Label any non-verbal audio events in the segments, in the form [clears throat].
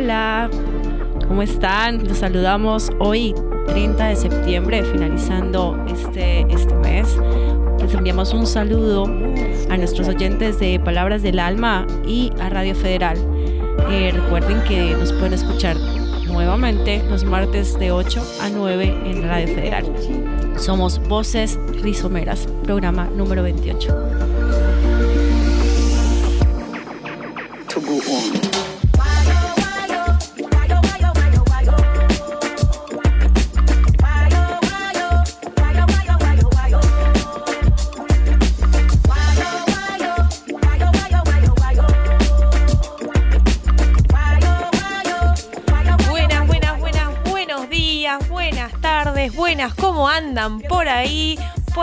Hola, ¿cómo están? Los saludamos hoy, 30 de septiembre, finalizando este, este mes. Les enviamos un saludo a nuestros oyentes de Palabras del Alma y a Radio Federal. Eh, recuerden que nos pueden escuchar nuevamente los martes de 8 a 9 en Radio Federal. Somos Voces Rizomeras, programa número 28. buenas,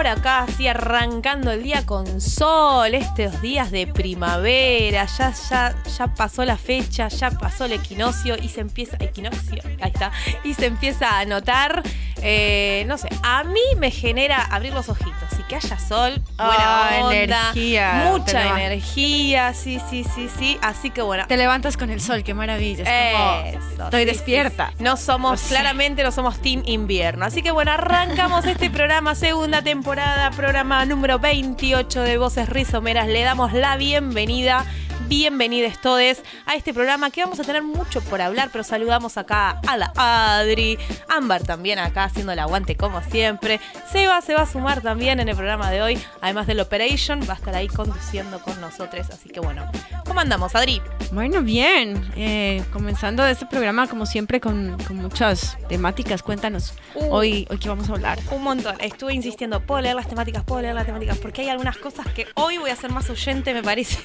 Acá, así arrancando el día con sol, estos días de primavera, ya, ya, ya pasó la fecha, ya pasó el equinoccio y se empieza, equinoccio, ahí está, y se empieza a notar, eh, no sé, a mí me genera abrir los ojitos que haya sol, buena onda, energía, mucha energía, sí, sí, sí, sí. Así que bueno. Te levantas con el sol, qué maravilla. estoy despierta. No somos, claramente no somos Team Invierno. Así que bueno, arrancamos [laughs] este programa, segunda temporada, programa número 28 de Voces Rizomeras. Le damos la bienvenida bienvenidos todos a este programa que vamos a tener mucho por hablar, pero saludamos acá a la Adri, Ámbar también acá haciendo el aguante como siempre, Seba se va a sumar también en el programa de hoy, además del Operation, va a estar ahí conduciendo con nosotros, así que bueno, ¿cómo andamos Adri? Bueno, bien, eh, comenzando este programa como siempre con, muchas temáticas, cuéntanos uh. hoy, hoy qué vamos a hablar. Un montón, estuve insistiendo, puedo leer las temáticas, puedo leer las temáticas, porque hay algunas cosas que hoy voy a ser más oyente, me parece.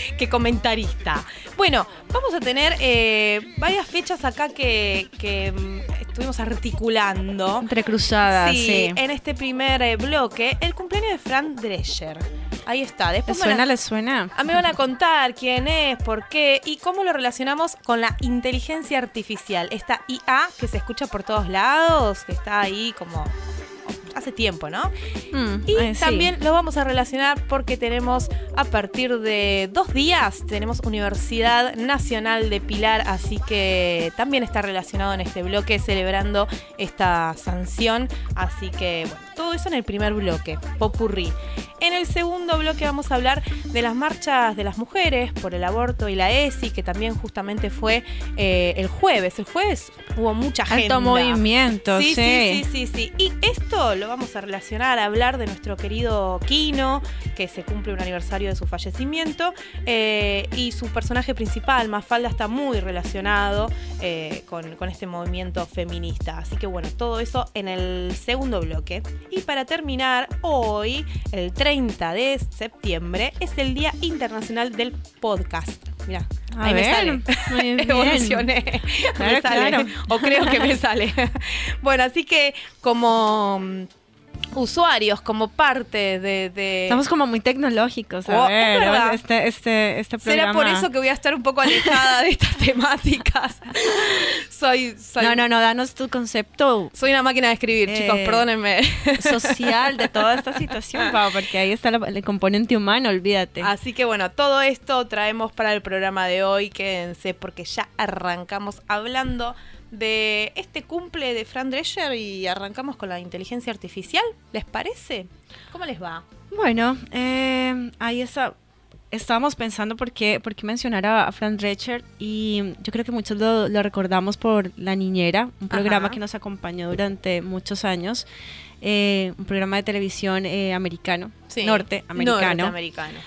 [laughs] que comentarista. Bueno, vamos a tener eh, varias fechas acá que, mm, estuvimos articulando. Entrecruzadas, sí, En este primer eh, bloque, el cumpleaños de Fran Drescher. Ahí está. Después ¿Les suena? ¿Les suena? A ah, mí me van a contar quién es, por qué y cómo lo relacionamos con la inteligencia artificial. Esta IA que se escucha por todos lados, que está ahí como hace tiempo, ¿no? Mm, y eh, también lo vamos a relacionar porque tenemos a partir de dos días, tenemos Universidad Nacional de Pilar, así que también está relacionado en este bloque celebrando esta sanción. Así que, bueno, todo eso en el primer bloque, Popurrí. En el segundo bloque vamos a hablar de las marchas de las mujeres por el aborto y la ESI, que también justamente fue eh, el jueves. El jueves hubo mucha gente. Alto movimiento, sí. Sí, sí, sí, sí. Y esto lo vamos a relacionar, a hablar de nuestro querido Kino, que se cumple un aniversario de su fallecimiento, eh, y su personaje principal, Mafalda, está muy relacionado eh, con, con este movimiento feminista. Así que bueno, todo eso en el segundo bloque. Y para terminar, hoy, el 30 de septiembre, es el Día Internacional del Podcast. Mira, ahí me sale. [laughs] Evolucioné. me sale. O creo que me sale. [laughs] bueno, así que como usuarios como parte de, Estamos como muy tecnológicos, a oh, ver, este, este, este programa. Será por eso que voy a estar un poco alejada de estas [laughs] temáticas. soy, No, no, no, danos tu concepto. Soy una máquina de escribir, chicos, eh, perdónenme. [laughs] Social de toda esta situación, porque ahí está el componente humano, olvídate. Así que bueno, todo esto traemos para el programa de hoy, quédense, porque ya arrancamos hablando de este cumple de Fran Drescher y arrancamos con la inteligencia artificial. ¿Les parece? ¿Cómo les va? Bueno, eh, ahí está. Estábamos pensando por qué, por qué mencionar a, Fran Drescher y yo creo que muchos lo, recordamos por La Niñera, un programa que nos acompañó durante muchos años, eh, un programa de televisión eh, americano, norteamericano. Norteamericano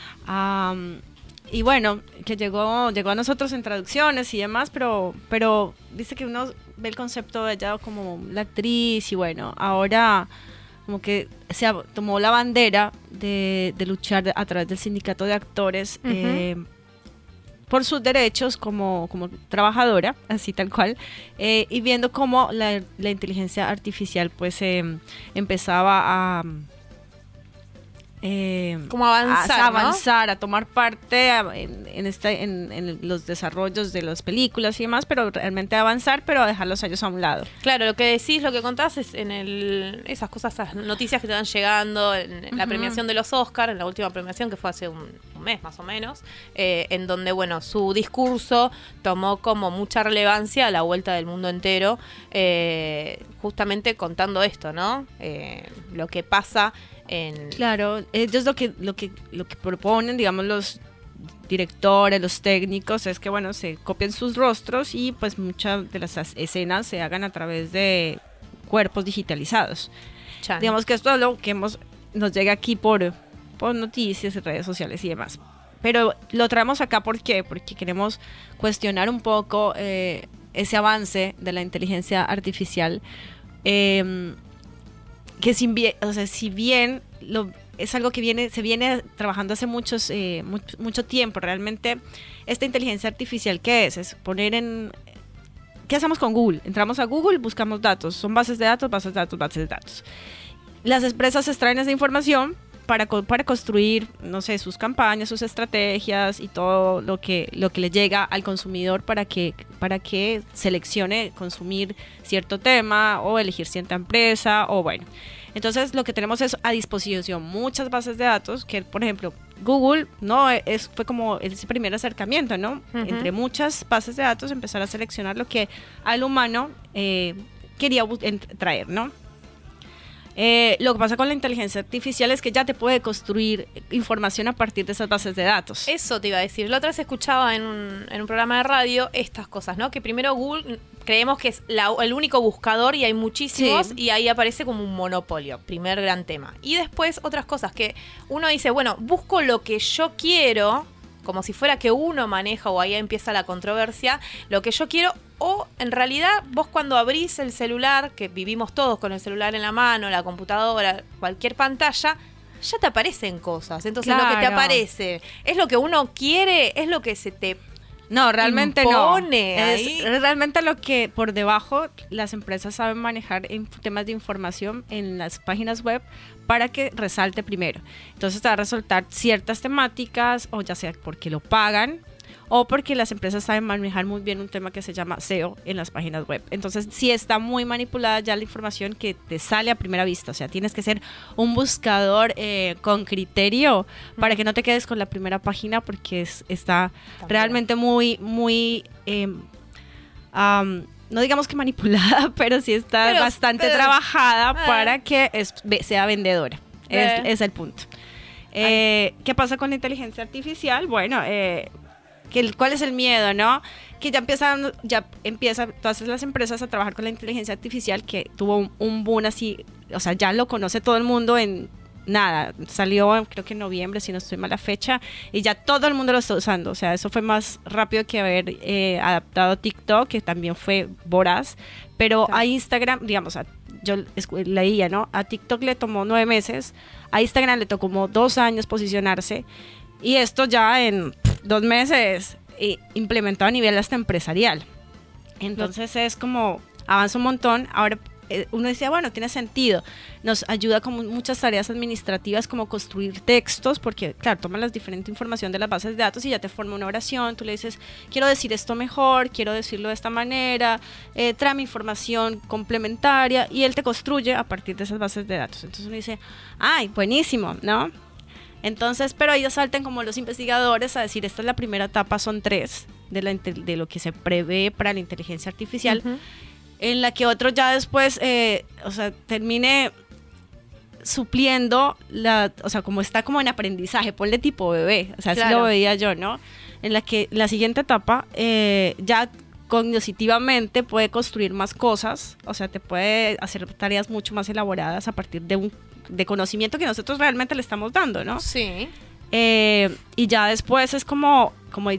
y bueno, que llegó, llegó a nosotros en traducciones y demás, pero, pero dice que uno ve el concepto de ella como la actriz y bueno, ahora como que se tomó la bandera de, luchar a través del sindicato de actores eh, por sus derechos como, como trabajadora, así tal cual, eh, y viendo cómo la, inteligencia artificial pues em, empezaba a eh, Como avanzar, a, ¿no? avanzar, a tomar parte a- en, en este, en, en los desarrollos de las películas y demás, pero realmente avanzar, pero a dejar los años a un lado. Claro, lo que decís, lo que contás es en el, esas cosas, esas noticias que te van llegando, en la premiación de los Oscars, en la última premiación que fue hace un, un mes más o menos, eh, en donde, bueno, su discurso tomó como mucha relevancia a la vuelta del mundo entero, eh, justamente contando esto, ¿no? Eh, lo que pasa en... Claro, ellos lo que, lo que, lo que proponen, digamos, los directores, los técnicos, es que bueno, se copien sus rostros y pues muchas de las as- escenas se hagan a través de cuerpos digitalizados. Chan. Digamos que esto es lo que hemos, nos llega aquí por, por noticias, redes sociales y demás. Pero lo traemos acá ¿por qué? porque queremos cuestionar un poco eh, ese avance de la inteligencia artificial. eh, que si bien, o sea, si bien lo, es algo que viene, se viene trabajando hace muchos, eh, mucho, mucho tiempo, realmente esta inteligencia artificial, ¿qué es? Es poner en... ¿Qué hacemos con Google? Entramos a Google, buscamos datos, son bases de datos, bases de datos, bases de datos. Las empresas extraen esa información para, para construir, no sé, sus campañas, sus estrategias y todo lo que, lo que le llega al consumidor para que, para que seleccione consumir cierto tema o elegir cierta empresa o bueno. Entonces lo que tenemos es a disposición muchas bases de datos que, por ejemplo, Google no es fue como ese primer acercamiento, ¿no? Entre muchas bases de datos empezar a seleccionar lo que al humano eh, quería traer, ¿no? Eh, lo que pasa con la inteligencia artificial es que ya te puede construir información a partir de esas bases de datos. Eso te iba a decir. La otra vez escuchaba en un, en un programa de radio estas cosas, ¿no? Que primero Google creemos que es la- el único buscador y hay muchísimos Sí. y ahí aparece como un monopolio, primer gran tema. Y después otras cosas que uno dice, bueno, busco lo que yo quiero, como si fuera que uno maneja o ahí empieza la controversia, lo que yo quiero o en realidad vos cuando abrís el celular, que vivimos todos con el celular en la mano, la computadora, cualquier pantalla, ya te aparecen cosas. Entonces lo que te aparece es lo que uno quiere, es lo que se te No, realmente impone no. ahí. Es realmente lo que por debajo las empresas saben manejar en temas de información en las páginas web para que resalte primero. Entonces te va a resaltar ciertas temáticas o ya sea porque lo pagan o porque las empresas saben manejar muy bien un tema que se llama SEO en las páginas web. Entonces sí está muy manipulada ya la información que te sale a primera vista. O sea, tienes que ser un buscador eh, con criterio para que no te quedes con la primera página porque es, está También. realmente muy, muy... eh, am, no digamos que manipulada, [laughs] pero sí está Pero- bastante pero- trabajada eh. para que es- sea vendedora. Es, es el punto. Eh, ¿Qué pasa con la inteligencia artificial? Bueno, eh, que el- ¿cuál es el miedo, no? Que ya empiezan, ya empieza todas las empresas a trabajar con la inteligencia artificial, que tuvo un, un boom así, o sea, ya lo conoce todo el mundo en nada, salió creo que en noviembre, si no estoy mal la fecha, y ya todo el mundo lo está usando, o sea, eso fue más rápido que haber eh, adaptado TikTok, que también fue voraz, pero Claro. a Instagram, digamos, a- yo leía, ¿no? A TikTok le tomó nueve meses, a Instagram le tocó como dos años posicionarse, y esto ya en pff, dos meses eh, implementado a nivel hasta empresarial. Entonces es como avanza un montón. Ahora eh, uno decía, bueno, tiene sentido. Nos ayuda con muchas tareas administrativas como construir textos, porque claro, toma la diferente información de las bases de datos y ya te forma una oración. Tú le dices, quiero decir esto mejor, quiero decirlo de esta manera, eh, tráeme información complementaria y él te construye a partir de esas bases de datos. Entonces uno dice, ay, buenísimo, ¿no? Entonces, pero ellos saltan como los investigadores a decir, esta es la primera etapa, son tres, de, la, de lo que se prevé para la inteligencia artificial, en la que otro ya después, eh, o sea, termine supliendo la, o sea, como está como en aprendizaje, ponle tipo bebé, o sea, así lo veía yo, ¿no? En la que la siguiente etapa eh, ya cognitivamente puede construir más cosas, o sea, te puede hacer tareas mucho más elaboradas a partir de un de conocimiento que nosotros realmente le estamos dando, ¿no? Sí. Eh, y ya después es como, como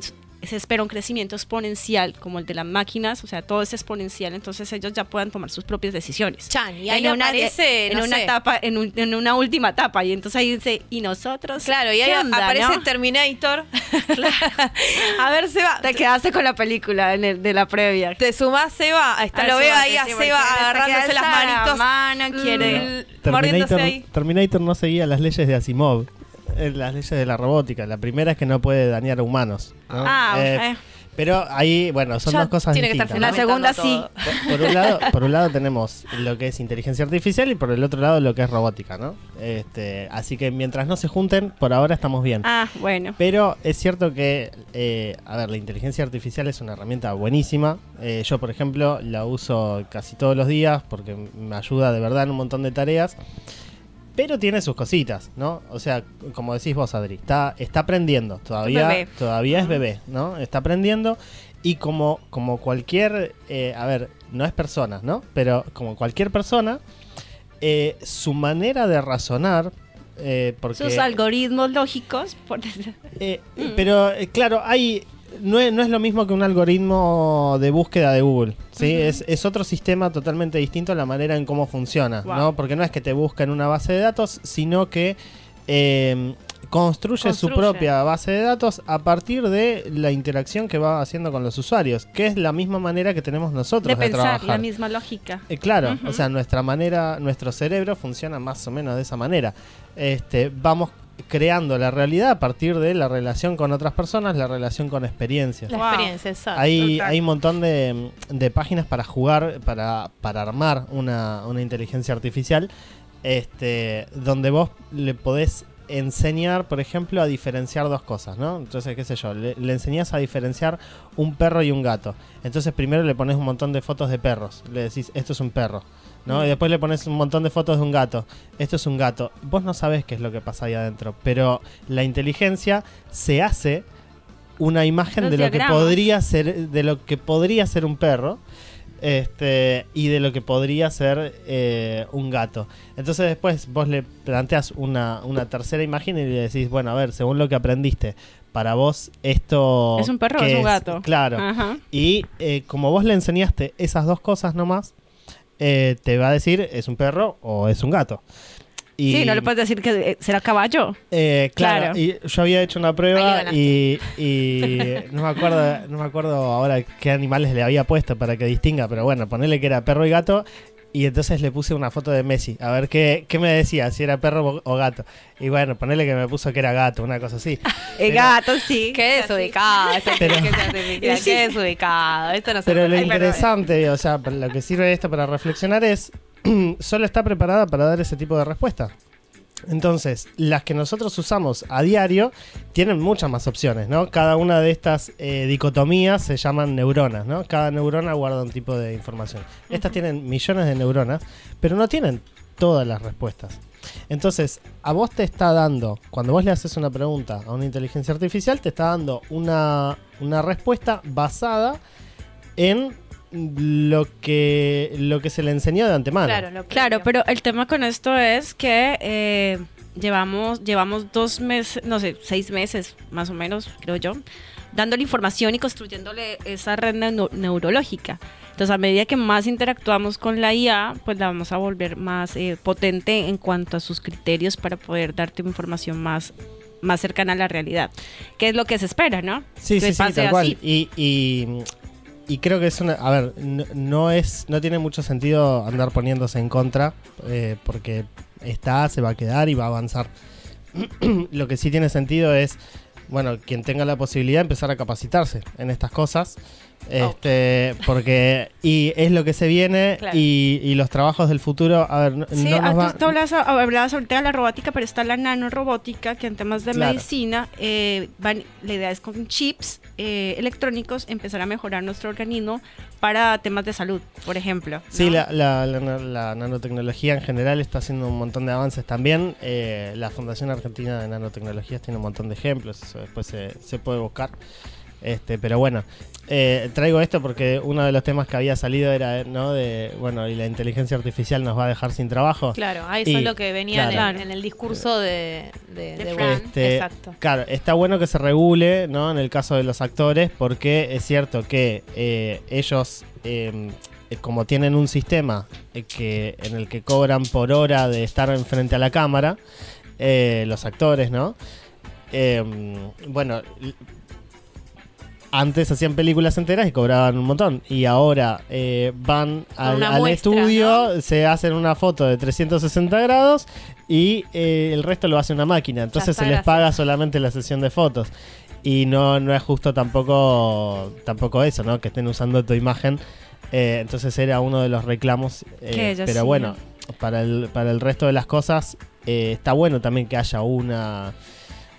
se espera un crecimiento exponencial, como el de las máquinas, o sea, todo es exponencial, entonces ellos ya puedan tomar sus propias decisiones. Chan, y ahí en una, aparece, en no una sé. etapa, en, un- en una última etapa, y entonces ahí dice, ¿y nosotros? Claro, y ahí ¿Qué onda, aparece no? Terminator. [laughs] A ver, Seba. Te quedaste con la película en el, de la previa. Te sumás, Seba. Ahí está, lo veo ahí a Seba agarrándose las La manitos. mano quiere. Mm, Terminator, ahí. Terminator no seguía las leyes de Asimov. Las leyes de la robótica. La primera es que no puede dañar a humanos. ¿no? Ah, Eh, eh, pero ahí, bueno, son Ya dos cosas tiene que estar distintas. La ¿no? segunda sí. por un lado, por un lado tenemos lo que es inteligencia artificial y por el otro lado lo que es robótica, ¿no? Este, así que mientras no se junten, por ahora estamos bien. ah, bueno. Pero es cierto que, eh, a ver, la inteligencia artificial es una herramienta buenísima. Eh, yo, por ejemplo, la uso casi todos los días porque me ayuda de verdad en un montón de tareas. Pero tiene sus cositas, ¿no? O sea, como decís vos, Adri, está, está aprendiendo. Todavía, bebé. todavía es bebé, ¿no? Está aprendiendo. Y como, como cualquier, eh, a ver, no es persona, ¿no? Pero como cualquier persona, eh, su manera de razonar, eh, porque... Sus algoritmos lógicos, por [laughs] Eh, Pero eh, claro, hay no es, no es lo mismo que un algoritmo de búsqueda de Google, ¿sí? es, es otro sistema totalmente distinto a la manera en cómo funciona, Wow. ¿no? Porque no es que te busca en una base de datos, sino que eh, construye, su propia base de datos a partir de la interacción que va haciendo con los usuarios, que es la misma manera que tenemos nosotros de de, pensar, trabajar. la misma lógica. Eh, claro, o sea, nuestra manera, nuestro cerebro funciona más o menos de esa manera. Este, vamos creando la realidad a partir de la relación con otras personas, la relación con experiencias. La Wow. experiencia, exacto. Hay, total. hay un montón de, de páginas para jugar, para, para armar una, una inteligencia artificial, este, donde vos le podés enseñar, por ejemplo, a diferenciar dos cosas, ¿no? Entonces, qué sé yo, le, le enseñás a diferenciar un perro y un gato. Entonces, primero le pones un montón de fotos de perros, le decís, esto es un perro, ¿no? Y después le pones un montón de fotos de un gato, esto es un gato. Vos no sabés qué es lo que pasa ahí adentro, pero la inteligencia se hace una imagen Los de lo que podría ser de lo que podría ser un perro este y de lo que podría ser eh, un gato entonces después vos le planteas una, una tercera imagen y le decís bueno a ver según lo que aprendiste para vos esto ¿Es un perro o ¿qué es un gato? claro Ajá. y eh, como vos le enseñaste esas dos cosas nomás eh, te va a decir es un perro o es un gato y, Sí, no le puedes decir que eh, será caballo. eh, claro, Claro. y yo había hecho una prueba y, y [laughs] no me acuerdo, no me acuerdo ahora qué animales le había puesto para que distinga, pero bueno, ponerle que era perro y gato y entonces le puse una foto de Messi, a ver qué, qué me decía, si era perro o- gato. Y bueno, ponerle que me puso que era gato, una cosa así. [laughs] El Pero- gato, sí. Qué desubicado Pero- artificial. [laughs] Qué desubicado. Esto no se Pero lo perdón. interesante, o sea, lo que sirve esto para reflexionar es, [clears throat] solo está preparada para dar ese tipo de respuesta. Entonces, las que nosotros usamos a diario tienen muchas más opciones, ¿no? Cada una de estas eh, dicotomías se llaman neuronas, ¿no? Cada neurona guarda un tipo de información. Estas tienen millones de neuronas, pero no tienen todas las respuestas. Entonces, a vos te está dando, cuando vos le haces una pregunta a una inteligencia artificial, te está dando una, una respuesta basada en lo que, lo que se le enseñó de antemano. Claro, lo Claro, pero el tema con esto es que eh, llevamos, llevamos dos meses, no sé, seis meses más o menos, creo yo, dándole información y construyéndole esa red neu- neurológica. Entonces, a medida que más interactuamos con la IA, pues la vamos a volver más eh, potente en cuanto a sus criterios para poder darte información más más cercana a la realidad, que es lo que se espera, ¿no? Sí, Que sí, sí, tal cual. y, y creo que es una. A ver, no, no es, no tiene mucho sentido andar poniéndose en contra, eh, porque está, se va a quedar y va a avanzar. [clears throat] Lo que sí tiene sentido es, bueno, quien tenga la posibilidad de empezar a capacitarse en estas cosas. Este, porque y es lo que se viene Claro. y, y los trabajos del futuro, a ver, Sí, no ah, nos tú- va, tú hablabas, hablabas ahorita de la robótica, pero está la nanorobótica, que en temas de Claro. medicina, eh, van- la idea es con chips eh, electrónicos empezar a mejorar nuestro organismo para temas de salud, por ejemplo. Sí, ¿no? la, la- la la nanotecnología en general está haciendo un montón de avances también. Eh, la Fundación Argentina de Nanotecnologías tiene un montón de ejemplos, eso después se, se puede buscar. Este, pero bueno, eh, traigo esto porque uno de los temas que había salido era, ¿no? De, bueno, y la inteligencia artificial nos va a dejar sin trabajo. Claro, a eso Y- es lo que venía en, claro. el, en el discurso de, de, De de Fran. Wall. Este, Exacto. Claro, está bueno que se regule, ¿no? En el caso de los actores, porque es cierto que eh, ellos, eh, como tienen un sistema eh, que en el que cobran por hora de estar enfrente a la cámara, eh, los actores, ¿no? Eh, bueno, antes hacían películas enteras y cobraban un montón. Y ahora eh, van al, una al muestra, estudio, se hacen una foto de 360 grados y eh, el resto lo hace una máquina. Entonces se les paga solamente la sesión de fotos. Y no, no es justo tampoco, tampoco eso, ¿no? Que estén usando tu imagen. Eh, entonces era uno de los reclamos. pero sí. bueno, para el, para el resto de las cosas está bueno también que haya una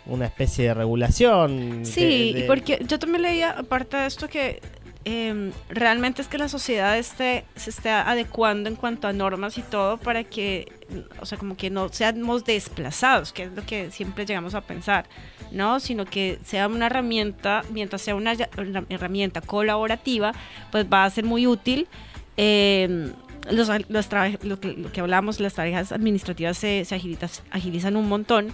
una especie de regulación. Sí, de- porque yo también leía, aparte de esto, que em, realmente es que la sociedad esté, se esté adecuando en cuanto a normas y todo para que, o sea, como que no seamos desplazados, que es lo que siempre llegamos a pensar, ¿no? Sino que sea una herramienta, mientras sea una, herramienta colaborativa, pues va a ser muy útil. Em, los, los lo, que, lo que hablamos, las tareas administrativas se, se agilizan un montón.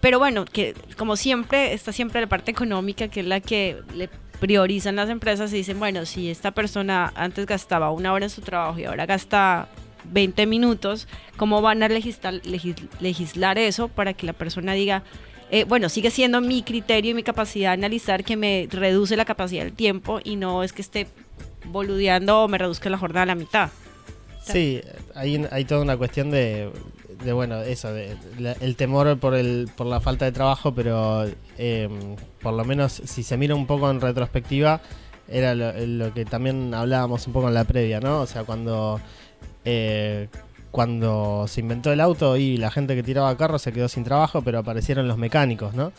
Pero bueno, que como siempre, está siempre la parte económica, que es la que le priorizan las empresas y dicen, bueno, si esta persona antes gastaba una hora en su trabajo y ahora gasta 20 minutos, ¿cómo van a legislar, legis- legislar eso para que la persona diga, eh, bueno, sigue siendo mi criterio y mi capacidad de analizar que me reduce la capacidad del tiempo y no es que esté boludeando o me reduzca la jornada a la mitad? Sí, hay, hay toda una cuestión de, de bueno, eso, de, la- el temor por, el, por la falta de trabajo, pero eh, por lo menos si se mira un poco en retrospectiva, era lo, lo que también hablábamos un poco en la previa, ¿no? O sea, cuando, eh, cuando se inventó el auto y la gente que tiraba carros se quedó sin trabajo, pero aparecieron los mecánicos, ¿no?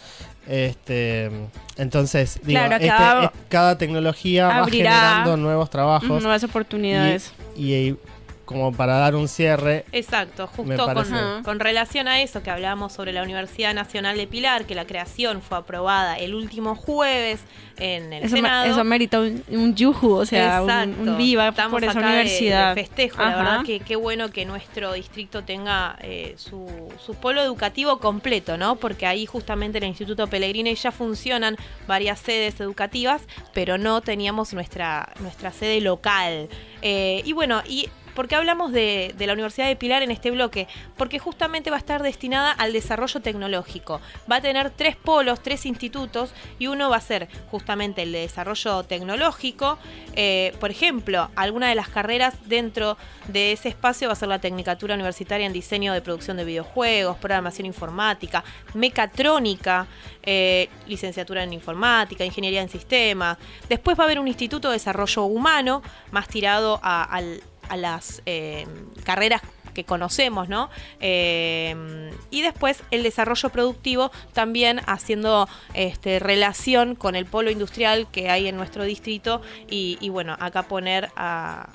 Este, entonces, digo, Claro, este- cada- es- cada tecnología va generando nuevos trabajos Nuevas oportunidades. y, y como para dar un cierre, Exacto, justo con, con relación a eso que hablábamos sobre la Universidad Nacional de Pilar, que la creación fue aprobada el último jueves en el Eso, me- Senado. eso merita un, un yuju, o sea, un, viva Estamos por esa acá de- universidad. De, festejo, la verdad que qué bueno que nuestro distrito tenga eh, su, su polo educativo completo, ¿no? Porque ahí justamente en el Instituto Pellegrini ya funcionan varias sedes educativas, pero no teníamos nuestra, nuestra sede local. Eh, y bueno, y ¿Por qué hablamos de, la Universidad de Pilar en este bloque? Porque justamente va a estar destinada al desarrollo tecnológico. Va a tener tres polos, tres institutos, y uno va a ser justamente el de desarrollo tecnológico. Eh, por ejemplo, alguna de las carreras dentro de ese espacio va a ser la Tecnicatura Universitaria en Diseño de Producción de Videojuegos, Programación Informática, Mecatrónica, eh, Licenciatura en Informática, Ingeniería en Sistemas. Después va a haber un Instituto de Desarrollo Humano, más tirado al- a las eh, carreras que conocemos, ¿no? Eh, y después el desarrollo productivo también haciendo este, relación con el polo industrial que hay en nuestro distrito y, y bueno, acá poner a-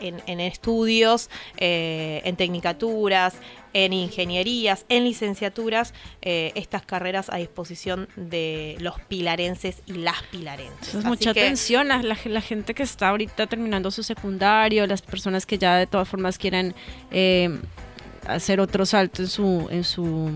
en, en estudios, eh, en tecnicaturas, en ingenierías, en licenciaturas, eh, estas carreras a disposición de los pilarenses y las pilarenses. Es mucha que- atención, la, la- la gente que está ahorita terminando su secundario, las personas que ya de todas formas quieren eh, hacer otro salto en su, en su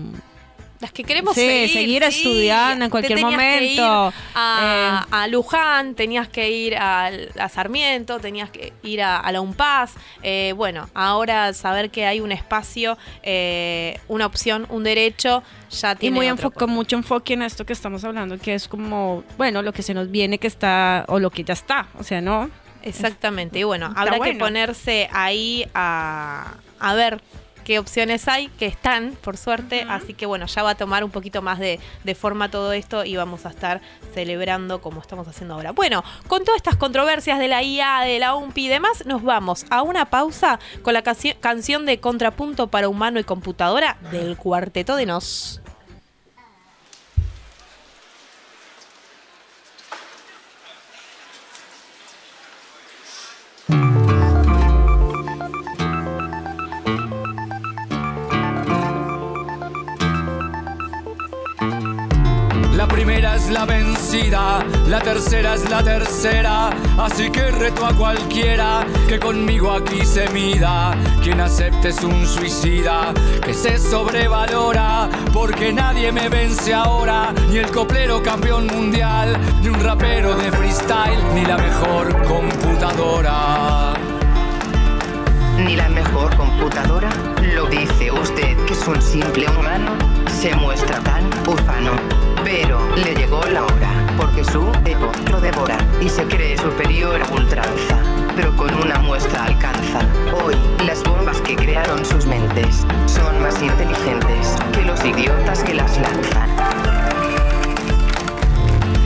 Las que queremos Sí, seguir, seguir estudiando en cualquier que momento, a, a Luján, tenías que ir a, a Sarmiento, tenías que ir a, a la UNPAS. Eh, bueno, ahora saber que hay un espacio, eh, una opción, un derecho, ya y tiene muy otro con mucho enfoque en esto que estamos hablando, que es como, bueno, lo que se nos viene que está, o lo que ya está, o sea, ¿no? Exactamente, y bueno, Está habrá que bueno. ponerse ahí a, a ver qué opciones hay, que están, por suerte, así que bueno, ya va a tomar un poquito más de, de forma todo esto y vamos a estar celebrando como estamos haciendo ahora. Bueno, con todas estas controversias de la IA, de la UMPI y demás, nos vamos a una pausa con la canci- canción de Contrapunto para Humano y Computadora del Cuarteto de Nos. Es la vencida, la tercera es la tercera, así que reto a cualquiera que conmigo aquí se mida. Quien acepte es un suicida que se sobrevalora, porque nadie me vence ahora, ni el coplero campeón mundial, ni un rapero de freestyle, ni la mejor computadora. Ni la mejor computadora, lo dice usted que es un simple humano, se muestra tan ufano. Pero le llegó la hora, porque su ego lo devora. y se cree superior a ultranza, pero con una muestra alcanza. Hoy, las bombas que crearon sus mentes son más inteligentes que los idiotas que las lanzan.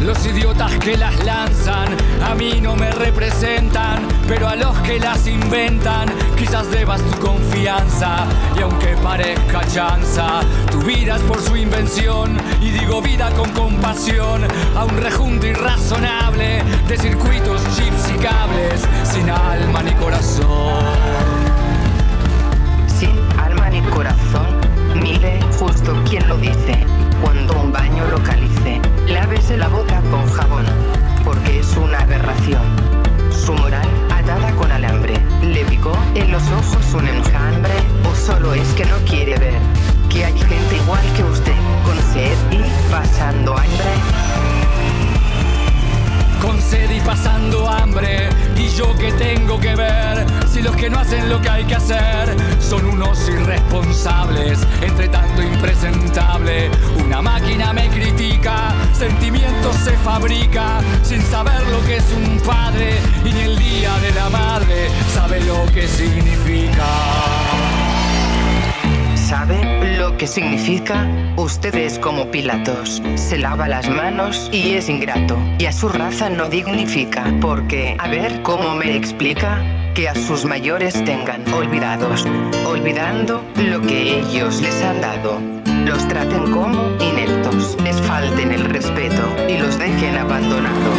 Los idiotas que las lanzan a mí no me representan, pero a los que las inventan quizás debas tu confianza. Y aunque parezca chanza, tu vida es por su invención. Y digo vida con compasión a un rejunte irrazonable de circuitos, chips y cables sin alma ni corazón. Sin alma ni corazón, mire justo quien lo dice. Cuando un baño localice, lávese la boca con jabón, porque es una aberración. Su moral atada con alambre, le picó en los ojos un enjambre, o solo es que no quiere ver que hay gente igual que usted, con sed y pasando hambre. Sed y pasando hambre. Y yo que tengo que ver si los que no hacen lo que hay que hacer son unos irresponsables, entre tanto impresentable. Una máquina me critica, sentimientos se fabrica sin saber lo que es un padre y ni el día de la madre sabe lo que significa. ¿Sabe lo que significa? Usted es como Pilatos. Se lava las manos y es ingrato. Y a su raza no dignifica. Porque, a ver, ¿cómo me explica? Que a sus mayores tengan olvidados. Olvidando lo que ellos les han dado. Los traten como ineptos. Les falten el respeto y los dejen abandonados.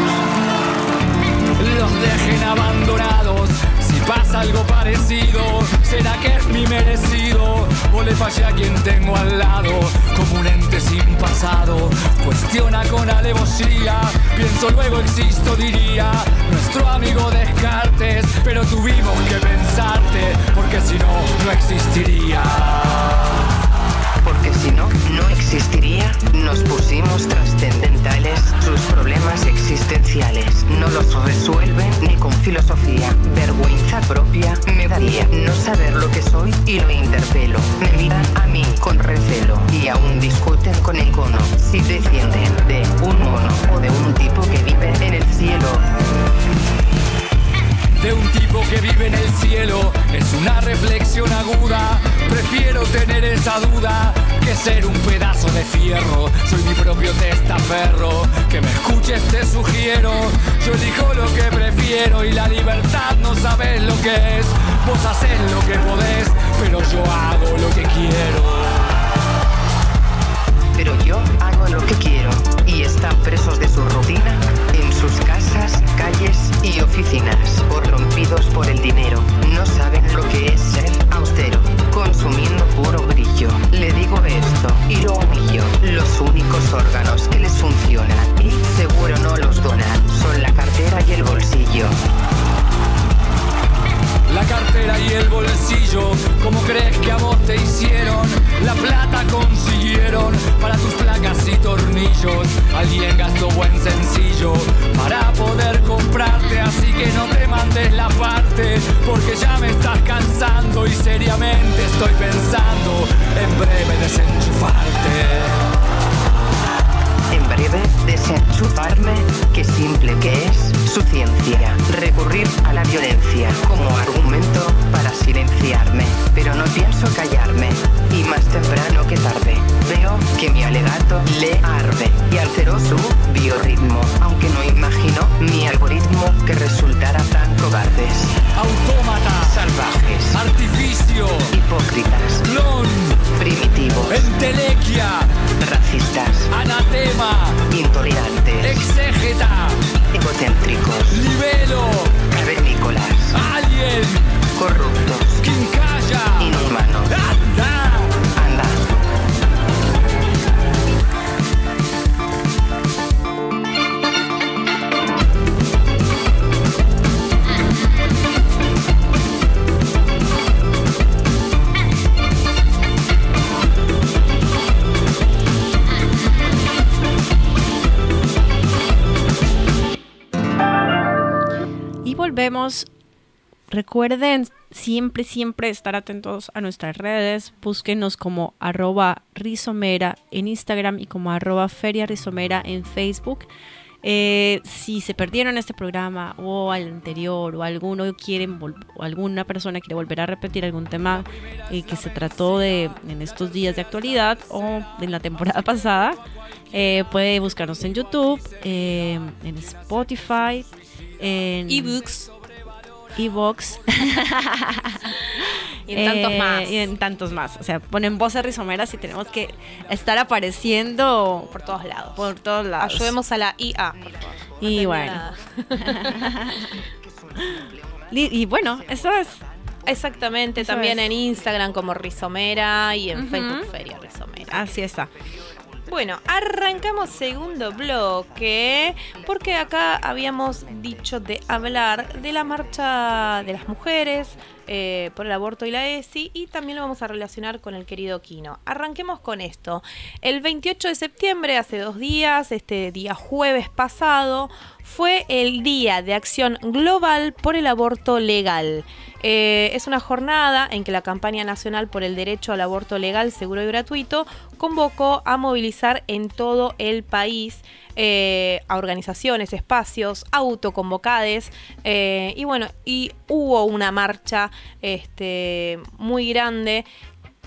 los dejen abandonados. Pasa algo parecido, será que es mi merecido o le fallé a quien tengo al lado. Como un ente sin pasado, cuestiona con alevosía. Pienso luego existo, diría nuestro amigo Descartes, pero tuvimos que pensarte porque si no, no existiría. Porque si no, no existiría. Nos pusimos trascendentales. Sus problemas existenciales no los resuelven ni con filosofía. Vergüenza propia me daría no saber lo que soy y lo interpelo. Me miran a mí con recelo y aún discuten con el cono. Si descienden de un mono o de un tipo que vive en el cielo. De un tipo que vive en el cielo es una reflexión aguda. Prefiero tener esa duda que ser un pedazo de fierro. Soy mi propio testaferro. Que me escuches te sugiero. Yo elijo lo que prefiero y la libertad no sabes lo que es. Vos haces lo que podés, pero yo hago lo que quiero. Pero yo hago lo que quiero están presos de su rutina en sus casas, calles y oficinas, corrompidos por el dinero. No saben lo que es ser austero, consumiendo puro brillo. Le digo esto y lo humillo. Los únicos órganos que les funcionan y seguro no los donan son la cartera y el bolsillo. La cartera y el bolsillo, Recuerden siempre, siempre estar atentos a nuestras redes. Búsquenos como arroba rizomera en Instagram y como arroba feria rizomera en Facebook. Eh, si se perdieron este programa o al anterior o alguno quieren o alguna persona quiere volver a repetir algún tema eh, que se trató de en estos días de actualidad o en la temporada [laughs] pasada, eh, puede buscarnos en YouTube, en Spotify, en ebooks Evox [laughs] y en tantos eh, más. y en tantos más. O sea, ponen voces rizomeras y tenemos que estar apareciendo por todos lados. por todos lados. Ayudemos a la IA, por favor. No Y bueno. [laughs] Y bueno, eso es. Exactamente, Eso también es. en Instagram como Rizomera y en. Facebook Feria Rizomera. Así está. Bueno, arrancamos segundo bloque porque acá habíamos dicho de hablar de la marcha de las mujeres eh, por el aborto y la ESI y también lo vamos a relacionar con el querido Kino. Arranquemos con esto. El 28 de septiembre, hace dos días, este día jueves pasado, fue el Día de Acción Global por el Aborto Legal. Eh, es una jornada en que la campaña nacional por el derecho al aborto legal, seguro y gratuito convocó a movilizar en todo el país eh, a organizaciones, espacios, autoconvocades eh, y bueno, y hubo una marcha este, muy grande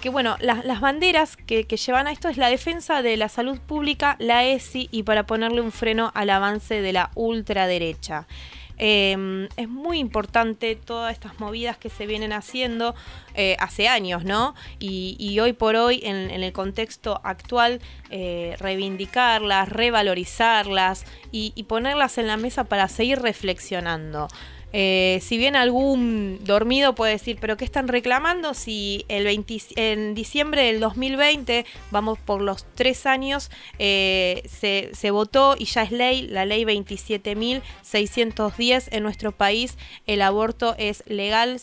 que bueno, las, banderas que, llevan a esto es la defensa de la salud pública, la ESI y para ponerle un freno al avance de la ultraderecha. Eh, es muy importante todas estas movidas que se vienen haciendo eh, hace años, ¿no? Y, hoy por hoy, en, el contexto actual, eh, reivindicarlas, revalorizarlas y ponerlas en la mesa para seguir reflexionando. Eh, si bien algún dormido puede decir, pero ¿qué están reclamando? Si el 20 en diciembre del 2020, vamos por los tres años, eh, se, se votó y ya es ley, la ley 27.610 en nuestro país, el aborto es legal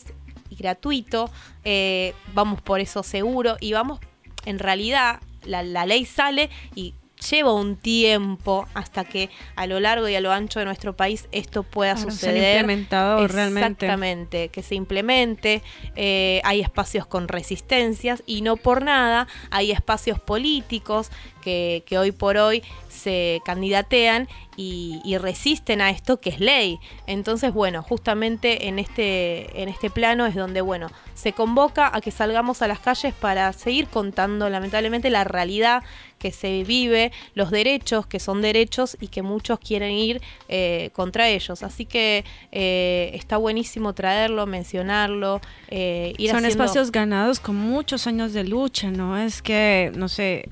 y gratuito, eh, vamos por eso seguro y vamos, en realidad, la, la ley sale y lleva un tiempo hasta que a lo largo y a lo ancho de nuestro país esto pueda Claro, suceder. implementado realmente. Exactamente, que se implemente. eh, hay espacios con resistencias y no por nada hay espacios políticos que, que hoy por hoy se candidatean y, y resisten a esto que es ley. Entonces, bueno, justamente en este, en este plano es donde, bueno, se convoca a que salgamos a las calles para seguir contando, lamentablemente, la realidad que se vive, los derechos que son derechos y que muchos quieren ir eh, contra ellos. Así que eh, está buenísimo traerlo, mencionarlo, eh, ir Son haciendo- espacios ganados con muchos años de lucha, ¿no? Es que, no sé,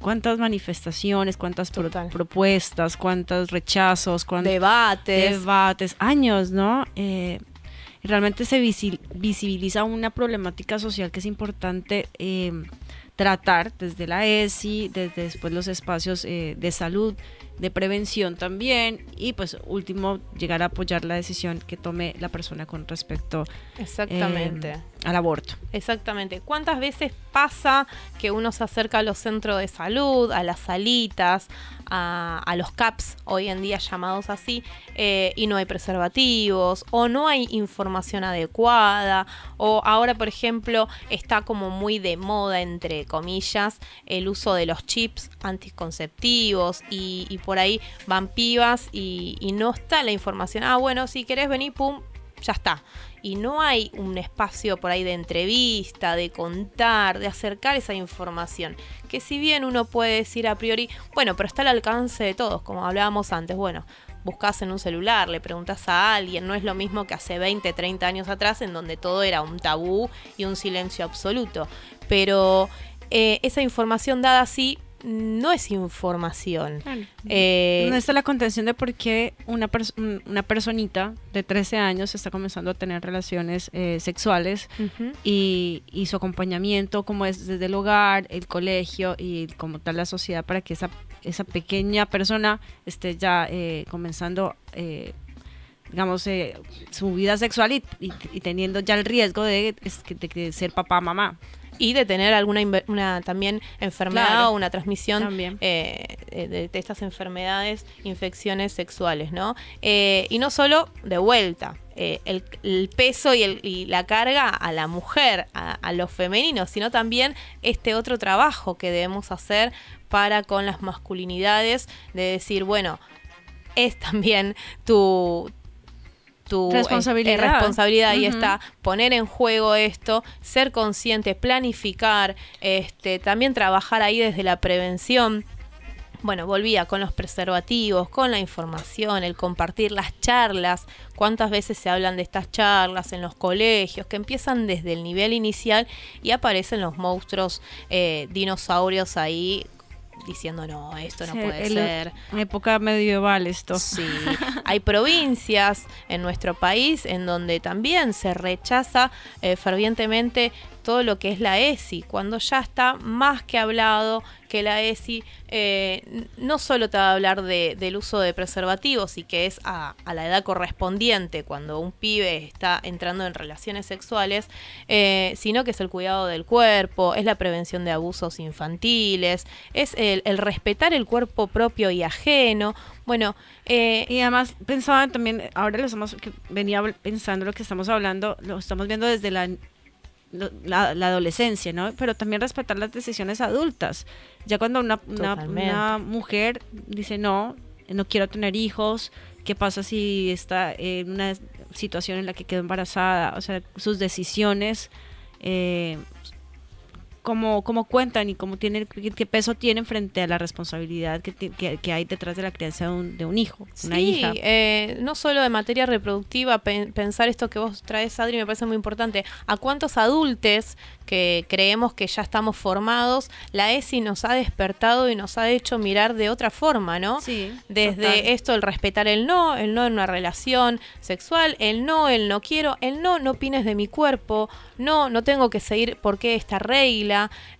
cuántas manifestaciones, cuántas pro- propuestas, cuántos rechazos, cuántos debates. debates, años, ¿no? Eh, realmente se visi- visibiliza una problemática social que es importante eh, tratar desde la ESI, desde después los espacios eh, de salud, de prevención también, y pues último, llegar a apoyar la decisión que tome la persona con respecto Exactamente. eh, al aborto. Exactamente. ¿Cuántas veces pasa que uno se acerca a los centros de salud, a las salitas, a, a los CAPS, hoy en día llamados así, eh, y no hay preservativos, o no hay información adecuada, o ahora, por ejemplo, está como muy de moda, entre comillas, el uso de los chips anticonceptivos, y, y por ahí van pibas y, no está la información. Ah, bueno, si querés venir, pum, ya está. Y no hay un espacio por ahí de entrevista, de contar, de acercar esa información. Que si bien uno puede decir a priori, bueno, pero está al alcance de todos, como hablábamos antes, bueno, buscas en un celular, le preguntas a alguien, no es lo mismo que hace 20, 30 años atrás en donde todo era un tabú y un silencio absoluto. Pero eh, esa información dada así no es información. Eh, no está la contención de por qué una, pers- una personita de 13 años está comenzando a tener relaciones eh, sexuales y, y su acompañamiento como es desde el hogar, el colegio y como tal la sociedad para que esa, esa pequeña persona esté ya eh, comenzando eh, digamos eh, su vida sexual y, y- y teniendo ya el riesgo de, de ser papá mamá y de tener alguna una también enfermedad Claro. o una transmisión También. eh, de, de estas enfermedades, infecciones sexuales, ¿no? Eh, y no solo de vuelta, eh, el, el peso y, el- y la carga a la mujer, a, a lo femenino, sino también este otro trabajo que debemos hacer para con las masculinidades, de decir, bueno, es también tu, tu eh, Responsabilidad. eh, responsabilidad y Ujú. está poner en juego esto, ser consciente, planificar, este, también trabajar ahí desde la prevención. Bueno, volvía con los preservativos, con la información, el compartir las charlas. ¿Cuántas veces se hablan de estas charlas en los colegios que empiezan desde el nivel inicial y aparecen los monstruos eh, dinosaurios ahí diciendo no, esto no Sí, puede el- ser? En época medieval esto. Sí, [laughs] hay provincias en nuestro país en donde también se rechaza eh, fervientemente todo lo que es la ESI, cuando ya está más que hablado que la ESI eh, no solo te va a hablar de- del uso de preservativos y que es a, a la edad correspondiente cuando un pibe está entrando en relaciones sexuales, eh, sino que es el cuidado del cuerpo, es la prevención de abusos infantiles, es el, el respetar el cuerpo propio y ajeno. Bueno, eh, Y además pensaba también, ahora lo estamos, venía pensando lo que estamos hablando, lo estamos viendo desde la, la, la adolescencia, ¿no? Pero también respetar las decisiones adultas. Ya cuando una, una, una mujer dice, no, no quiero tener hijos, ¿qué pasa si está en una situación en la que quedó embarazada? O sea, sus decisiones... Eh, cómo, cómo cuentan y cómo tienen, qué, peso tienen frente a la responsabilidad que, que, que hay detrás de la crianza de un, de un hijo, una sí, hija. eh, no solo de materia reproductiva, pen- pensar esto que vos traes, Adri, me parece muy importante. ¿A cuántos adultos que creemos que ya estamos formados, la ESI nos ha despertado y nos ha hecho mirar de otra forma, ¿no? Sí, Desde total. esto, el respetar el no, el no en una relación sexual, el no, el no quiero, el no, no opines de mi cuerpo, no, no tengo que seguir por qué esta regla.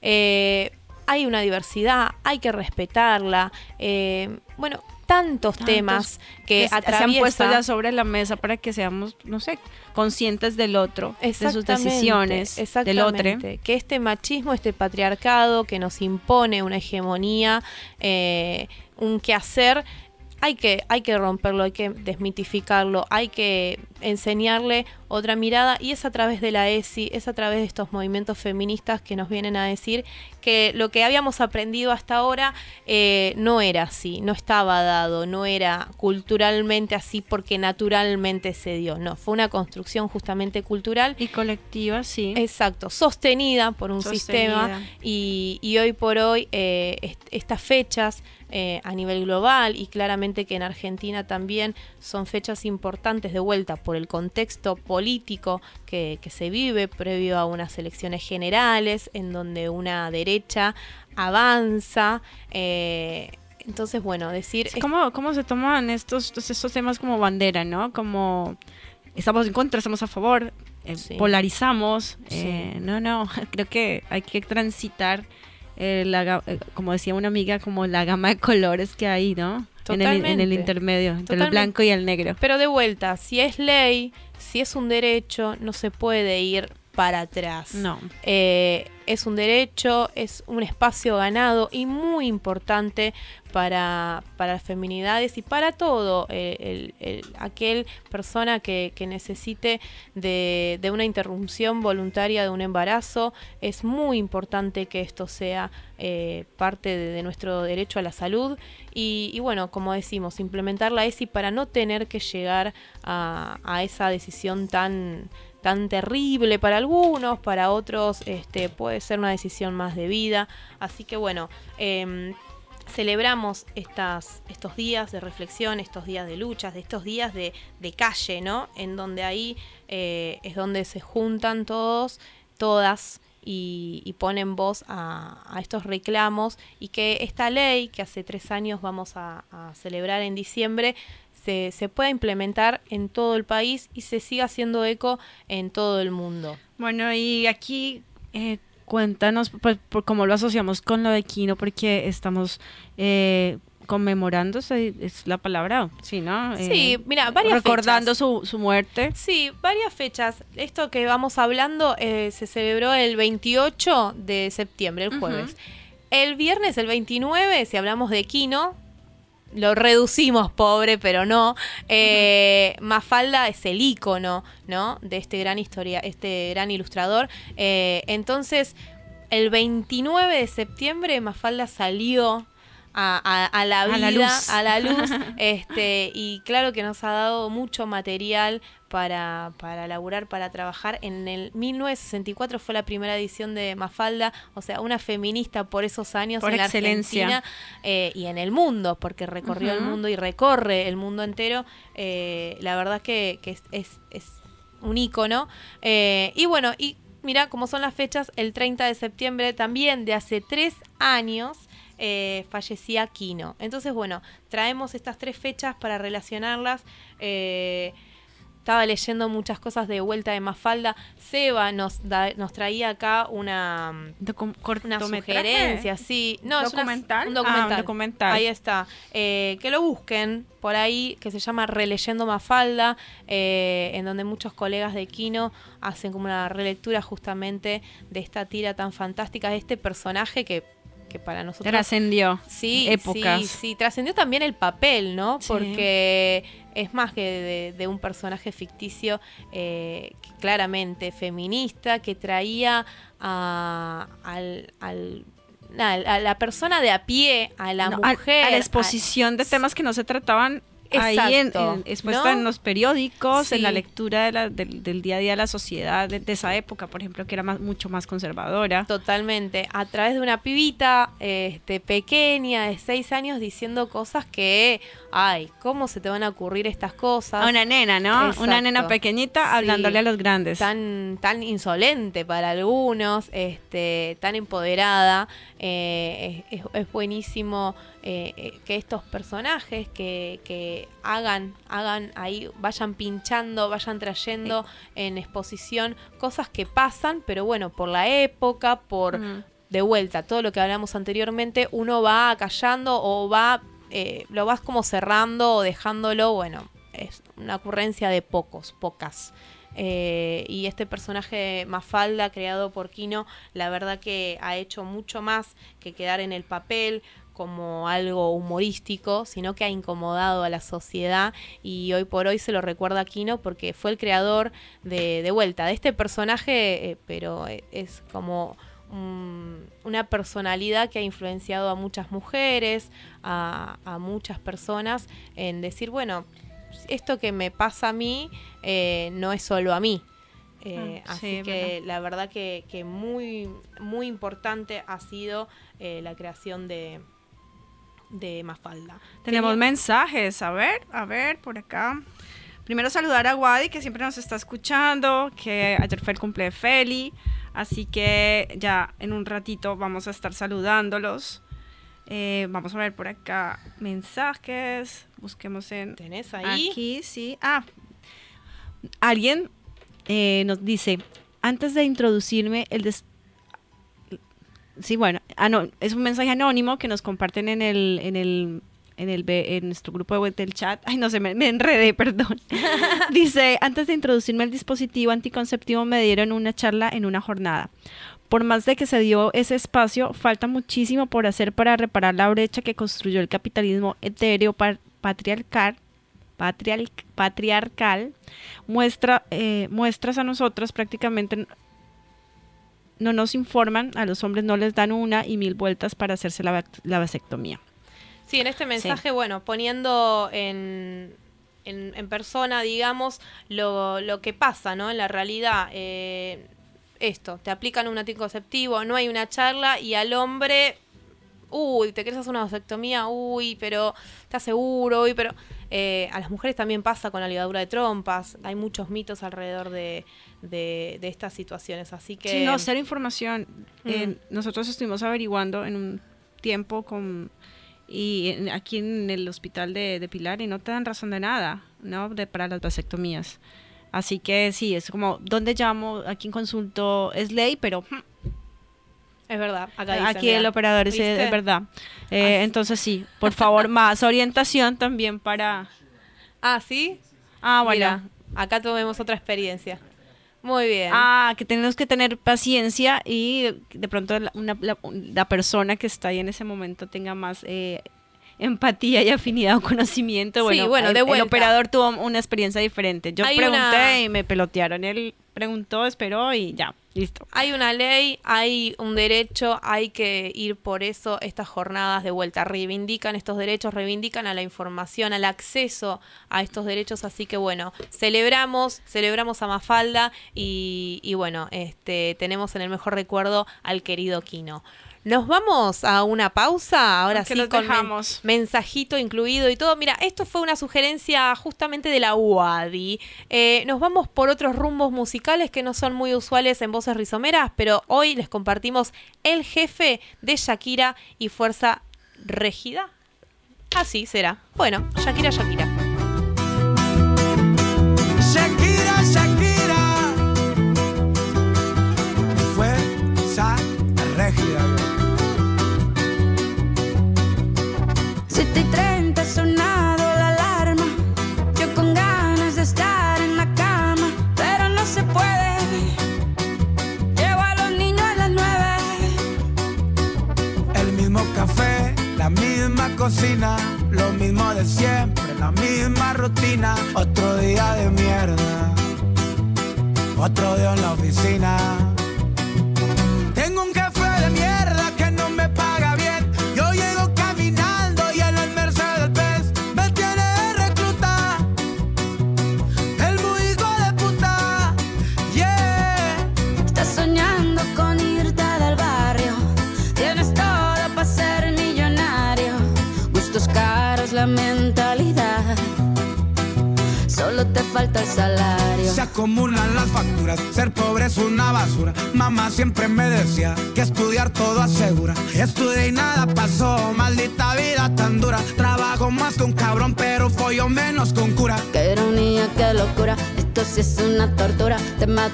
Eh, hay una diversidad, hay que respetarla. eh, bueno, tantos, Tantos temas que Es- se han puesto ya sobre la mesa para que seamos, no sé, conscientes del otro, de sus decisiones, del otro. exactamente. Que este machismo, este patriarcado que nos impone una hegemonía, eh, un quehacer, hay que, hay que romperlo, hay que desmitificarlo, hay que enseñarle otra mirada y es a través de la ESI, es a través de estos movimientos feministas que nos vienen a decir que lo que habíamos aprendido hasta ahora eh, no era así, no estaba dado, no era culturalmente así porque naturalmente se dio, no, fue una construcción justamente cultural Y colectiva, sí. Exacto, sostenida por un Sostenida. sistema y, y hoy por hoy eh, est- estas fechas eh, a nivel global y claramente que en Argentina también son fechas importantes de vuelta por el contexto político que, que se vive previo a unas elecciones generales en donde una derecha avanza. eh, entonces, bueno, decir... Sí, ¿Cómo, ¿Cómo se toman estos, estos, temas como bandera, no? Como estamos en contra, estamos a favor, eh, Sí. polarizamos. Sí. eh, no, no, [laughs] creo que hay que transitar, eh, la, eh, como decía una amiga, como la gama de colores que hay, ¿no? En el, en el Totalmente. intermedio, entre Totalmente. el blanco y el negro. Pero de vuelta, si es ley, si es un derecho, no se puede ir para atrás. No. Eh, es un derecho, es un espacio ganado y muy importante para, para las feminidades y para todo eh, el- el- aquel persona que, que necesite de, de una interrupción voluntaria de un embarazo. Es muy importante que esto sea eh, parte de, de nuestro derecho a la salud y, y bueno, como decimos, implementar la ESI para no tener que llegar a, a esa decisión tan tan terrible para algunos, para otros este, puede ser una decisión más de vida. Así que bueno, em, celebramos estas, estos días de reflexión, estos días de luchas, estos días de, calle, ¿no? En donde ahí eh, es donde se juntan todos, todas. Y, ponen voz a, estos reclamos y que esta ley que hace tres años vamos a celebrar en diciembre se, se pueda implementar en todo el país y se siga haciendo eco en todo el mundo. Bueno, y aquí eh, cuéntanos pues, por cómo lo asociamos con lo de Kino, porque estamos eh, conmemorando, se- es la palabra, sí, ¿no? Sí, Eh, mira, varias Recordando fechas. su, su muerte. Sí, varias fechas. Esto que vamos hablando eh, se celebró el 28 de septiembre, el jueves. El viernes, el 29, si hablamos de Kino, lo reducimos, pobre, pero no. Eh, Mafalda es el ícono, ¿no? De este gran historia, este gran ilustrador. Eh, entonces, el 29 de septiembre, Mafalda salió a, a- a la A vida, la luz. a la luz, [laughs] este, y claro que nos ha dado mucho material para, para laburar, para trabajar. En el 1964 fue la primera edición de Mafalda, o sea, una feminista por esos años Por en la. Argentina eh, y en el mundo, porque recorrió el mundo y recorre el mundo entero. Eh, la verdad que, que es, es- es un ícono. Eh, y bueno, y mira cómo son las fechas, el 30 de septiembre también de hace tres años. Eh, fallecía Kino. Entonces, bueno, traemos estas tres fechas para relacionarlas. Eh, estaba leyendo muchas cosas de vuelta de Mafalda. Seba nos, da- nos traía acá una, cortometraje. sugerencia, sí. No, es una- ¿Documental? un Ah, un documental. documental. Ahí está. Eh, que lo busquen por ahí, que se llama Releyendo Mafalda, eh, en donde muchos colegas de Kino hacen como una relectura justamente de esta tira tan fantástica, de este personaje que, que para nosotros... Trascendió Sí, épocas. sí, sí, trascendió también el papel, ¿no? Sí. Porque es más que de, de un personaje ficticio eh, claramente feminista que traía a, al, al- nada, a la persona de a pie, a la No, mujer. a, la exposición de temas que no se trataban ahí en, en- expuesta ¿no? en los periódicos, en la lectura de la- del, del día a día de la sociedad de, de esa época, por ejemplo, que era más, mucho más conservadora. Totalmente, a través de una pibita este, pequeña de seis años diciendo cosas que, ay, ¿cómo se te van a ocurrir estas cosas? A una nena, ¿no? Una nena pequeñita Sí. hablándole a los grandes. tan, tan insolente para algunos, este, tan empoderada. Eh, es, buenísimo eh, eh, que estos personajes que, que hagan, hagan ahí, vayan pinchando, vayan trayendo en exposición cosas que pasan, pero bueno, por la época, por Mm. de vuelta, todo lo que hablamos anteriormente, uno va callando o va, eh, lo vas como cerrando o dejándolo, bueno, es una ocurrencia de pocos, pocas. Eh, y este personaje Mafalda, creado por Kino, la verdad que ha hecho mucho más que quedar en el papel como algo humorístico, sino que ha incomodado a la sociedad y hoy por hoy se lo recuerda a Kino porque fue el creador de, vuelta de este personaje, eh, pero eh, es como un- una personalidad que ha influenciado a muchas mujeres, a muchas personas, en decir, bueno, esto que me pasa a mí eh, no es solo a mí. Eh, Ah, sí, así que la verdad que, que muy, muy importante ha sido eh, la creación de, de Mafalda. Tenemos Tenía- mensajes, a ver, a ver, por acá. Primero saludar a Wadi, que siempre nos está escuchando, que ayer fue el cumple de Feli, así que ya en un ratito vamos a estar saludándolos. Eh, vamos a ver por acá mensajes, busquemos en... ¿Tenés ahí? Aquí, sí. Ah, alguien eh, nos dice, antes de introducirme, el des- Sí, bueno, ah, no, es un mensaje anónimo que nos comparten en el, en el, en el, en nuestro grupo de web del chat. Ay, no sé, me, me enredé, [laughs] perdón. [laughs] Dice, antes de introducirme al dispositivo anticonceptivo me dieron una charla en una jornada. Por más de que se dio ese espacio, falta muchísimo por hacer para reparar la brecha que construyó el capitalismo etéreo pa- patriarcal, patriarcal, muestra, eh, muestras a nosotros prácticamente no nos informan, a los hombres no les dan una y mil vueltas para hacerse la, la vasectomía. Sí, en este mensaje, bueno, poniendo en, en, en persona, digamos, lo, lo que pasa, ¿no? En la realidad, eh, esto, te aplican un anticonceptivo, no hay una charla y al hombre, uy, te quieres hacer una vasectomía, uy, pero estás seguro, uy, pero... eh, a las mujeres también pasa con la ligadura de trompas, hay muchos mitos alrededor de, de, de estas situaciones, así que... Sí, no, cero información. Eh, nosotros estuvimos averiguando en un tiempo con y en- aquí en el hospital de, de Pilar y no te dan razón de nada, ¿no? De, para las vasectomías. Así que sí, es como, ¿dónde llamo? ¿A quién consulto? Es ley, pero hmm, Es verdad, acá dice, aquí mira. el operador es, es verdad. Eh, Así. entonces sí, por favor, [laughs] más orientación también para... Ah, ¿sí? Ah, bueno. Acá tuvimos otra experiencia. Muy bien. Ah, que tenemos que tener paciencia y de, de pronto la, una- la- la persona que está ahí en ese momento tenga más eh, empatía y afinidad o conocimiento. Sí, Bueno, bueno, el, de el vuelta. operador tuvo una experiencia diferente. Yo Hay pregunté una- y me pelotearon el preguntó, esperó y ya, listo. Hay una ley, hay un derecho, hay que ir por eso estas jornadas de vuelta. Reivindican estos derechos, reivindican a la información, al acceso a estos derechos. Así que bueno, celebramos, celebramos a Mafalda y, y bueno, este, tenemos en el mejor recuerdo al querido Kino. Nos vamos a una pausa, ahora sí con dejamos. mensajito incluido y todo. Mira, esto fue una sugerencia justamente de la UADI. Eh, nos vamos por otros rumbos musicales que no son muy usuales en voces rizomeras, pero hoy les compartimos El jefe de Shakira y Fuerza Régida. Así será. Bueno, Shakira. Shakira,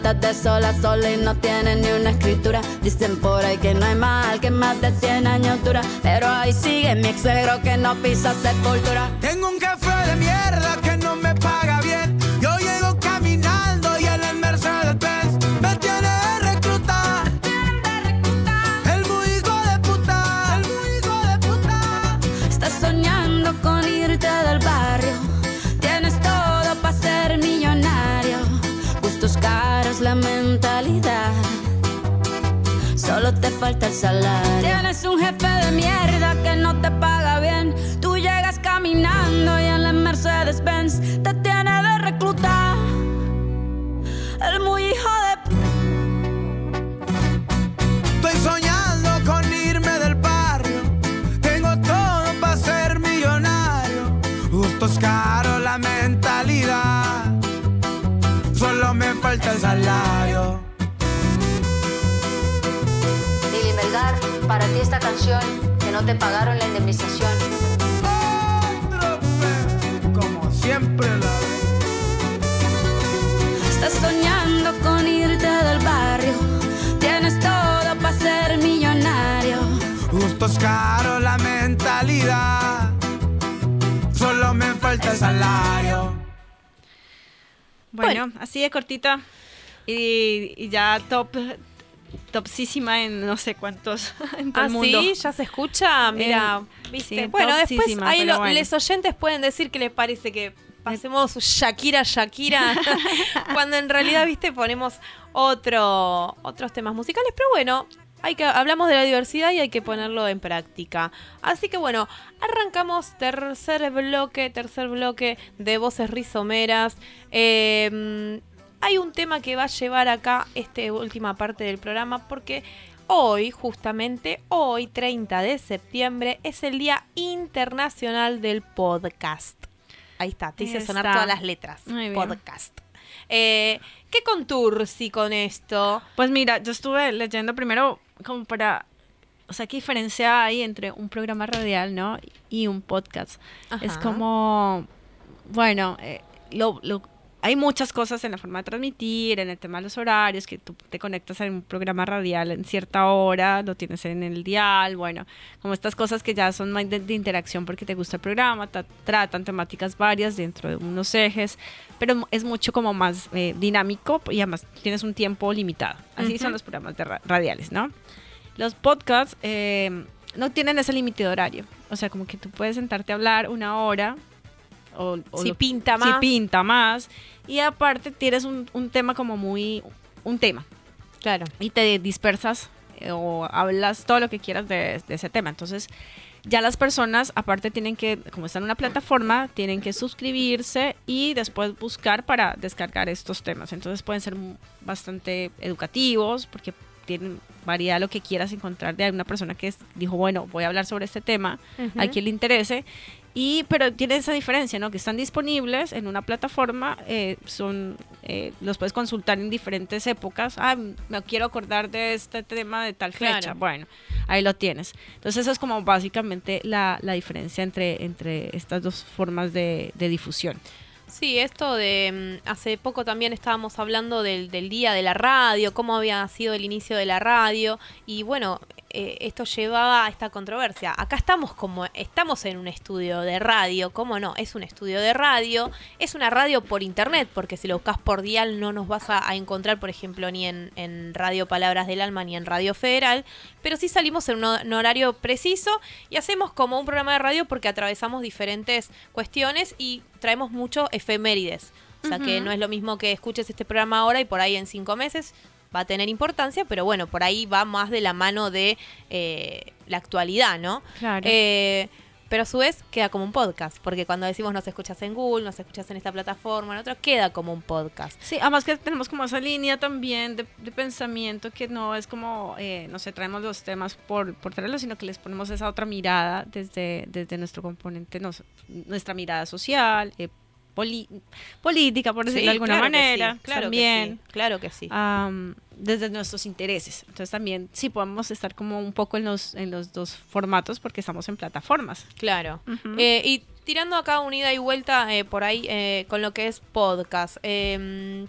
Matas de sola sola y no tienes ni una escritura. Dicen por ahí que no hay mal, que más de 100 años dura. Pero ahí sigue mi ex suegro que no pisa sepultura. Falta el salario. Lili Melgar, para ti esta canción que no te pagaron la indemnización. Como siempre la. Estás soñando con irte del barrio. Tienes todo para ser millonario. Gustos caros, la mentalidad. Solo me falta el salario. Bueno, así de cortita y, y ya top, topsísima en no sé cuántos [laughs] en todo Ah, el mundo. sí, ya se escucha. Mira, Eh, viste. sí, bueno, después topsísima, ahí pero lo- bueno. les oyentes pueden decir que les parece que pasemos Shakira, Shakira, [laughs] cuando en realidad, viste, ponemos otro, otros temas musicales, pero bueno. Hay que, hablamos de la diversidad y hay que ponerlo en práctica. Así que bueno, arrancamos tercer bloque, tercer bloque de voces rizomeras. Eh, hay un tema que va a llevar acá esta última parte del programa porque hoy, justamente hoy, 30 de septiembre, es el Día Internacional del Podcast. Ahí está, te hice Ahí sonar está. todas las letras. Muy bien. Podcast. Eh, ¿Qué contursi con esto? Pues mira, yo estuve leyendo primero como para, o sea, qué diferencia hay entre un programa radial, ¿no? Y un podcast. Es como, bueno, eh, lo, lo- hay muchas cosas en la forma de transmitir, en el tema de los horarios, que tú te conectas a un programa radial en cierta hora, lo tienes en el dial, bueno, como estas cosas que ya son más de, de interacción porque te gusta el programa, ta- tratan temáticas varias dentro de unos ejes, pero es mucho como más eh, dinámico y además tienes un tiempo limitado. Así son los programas de ra- radiales, ¿no? Los podcasts eh, no tienen ese límite de horario, o sea, como que tú puedes sentarte a hablar una hora o, o Si lo- pinta si más. pinta más. Y aparte tienes un, un tema como muy, un tema Claro. y te dispersas eh, o hablas todo lo que quieras de, de ese tema. Entonces, ya las personas, aparte, tienen que, como están en una plataforma, tienen que suscribirse y después buscar para descargar estos temas. Entonces, pueden ser bastante educativos porque tienen variedad lo que quieras encontrar de alguna persona que dijo, bueno, voy a hablar sobre este tema, Ujú. a quien le interese. Y, pero tiene esa diferencia, ¿no? Que están disponibles en una plataforma, eh, son, eh, los puedes consultar en diferentes épocas. Ah, me quiero acordar de este tema de tal fecha. Claro. Bueno, ahí lo tienes. Entonces, eso es como básicamente la, la diferencia entre, entre estas dos formas de, de difusión. Sí, esto de mm, hace poco también estábamos hablando del, del día de la radio, cómo había sido el inicio de la radio y bueno, eh, esto llevaba a esta controversia. Acá estamos como estamos en un estudio de radio, ¿cómo no? Es un estudio de radio, es una radio por internet, porque si lo buscas por dial no nos vas a, a encontrar, por ejemplo, ni en, en Radio Palabras del Alma ni en Radio Federal, pero sí salimos en un, un horario preciso y hacemos como un programa de radio porque atravesamos diferentes cuestiones y traemos mucho efemérides. O sea que no es lo mismo que escuches este programa ahora y por ahí en cinco meses va a tener importancia, pero bueno, por ahí va más de la mano de eh, la actualidad, ¿no? Claro. Eh, pero a su vez queda como un podcast, porque cuando decimos nos escuchas en Google, nos escuchas en esta plataforma, en otra, queda como un podcast. Sí, además que tenemos como esa línea también de, de pensamiento que no es como, eh, no sé, traemos los temas por, por traerlos, sino que les ponemos esa otra mirada desde, desde nuestro componente, nos- nuestra mirada social, eh, poli- política, por decirlo de alguna claro que manera, sí, claro que también. sí, claro que sí. desde nuestros intereses. Entonces también sí podemos estar como un poco en los, en los dos formatos porque estamos en plataformas. Claro. Eh, y tirando acá una ida y vuelta eh, por ahí eh, con lo que es podcast. Eh,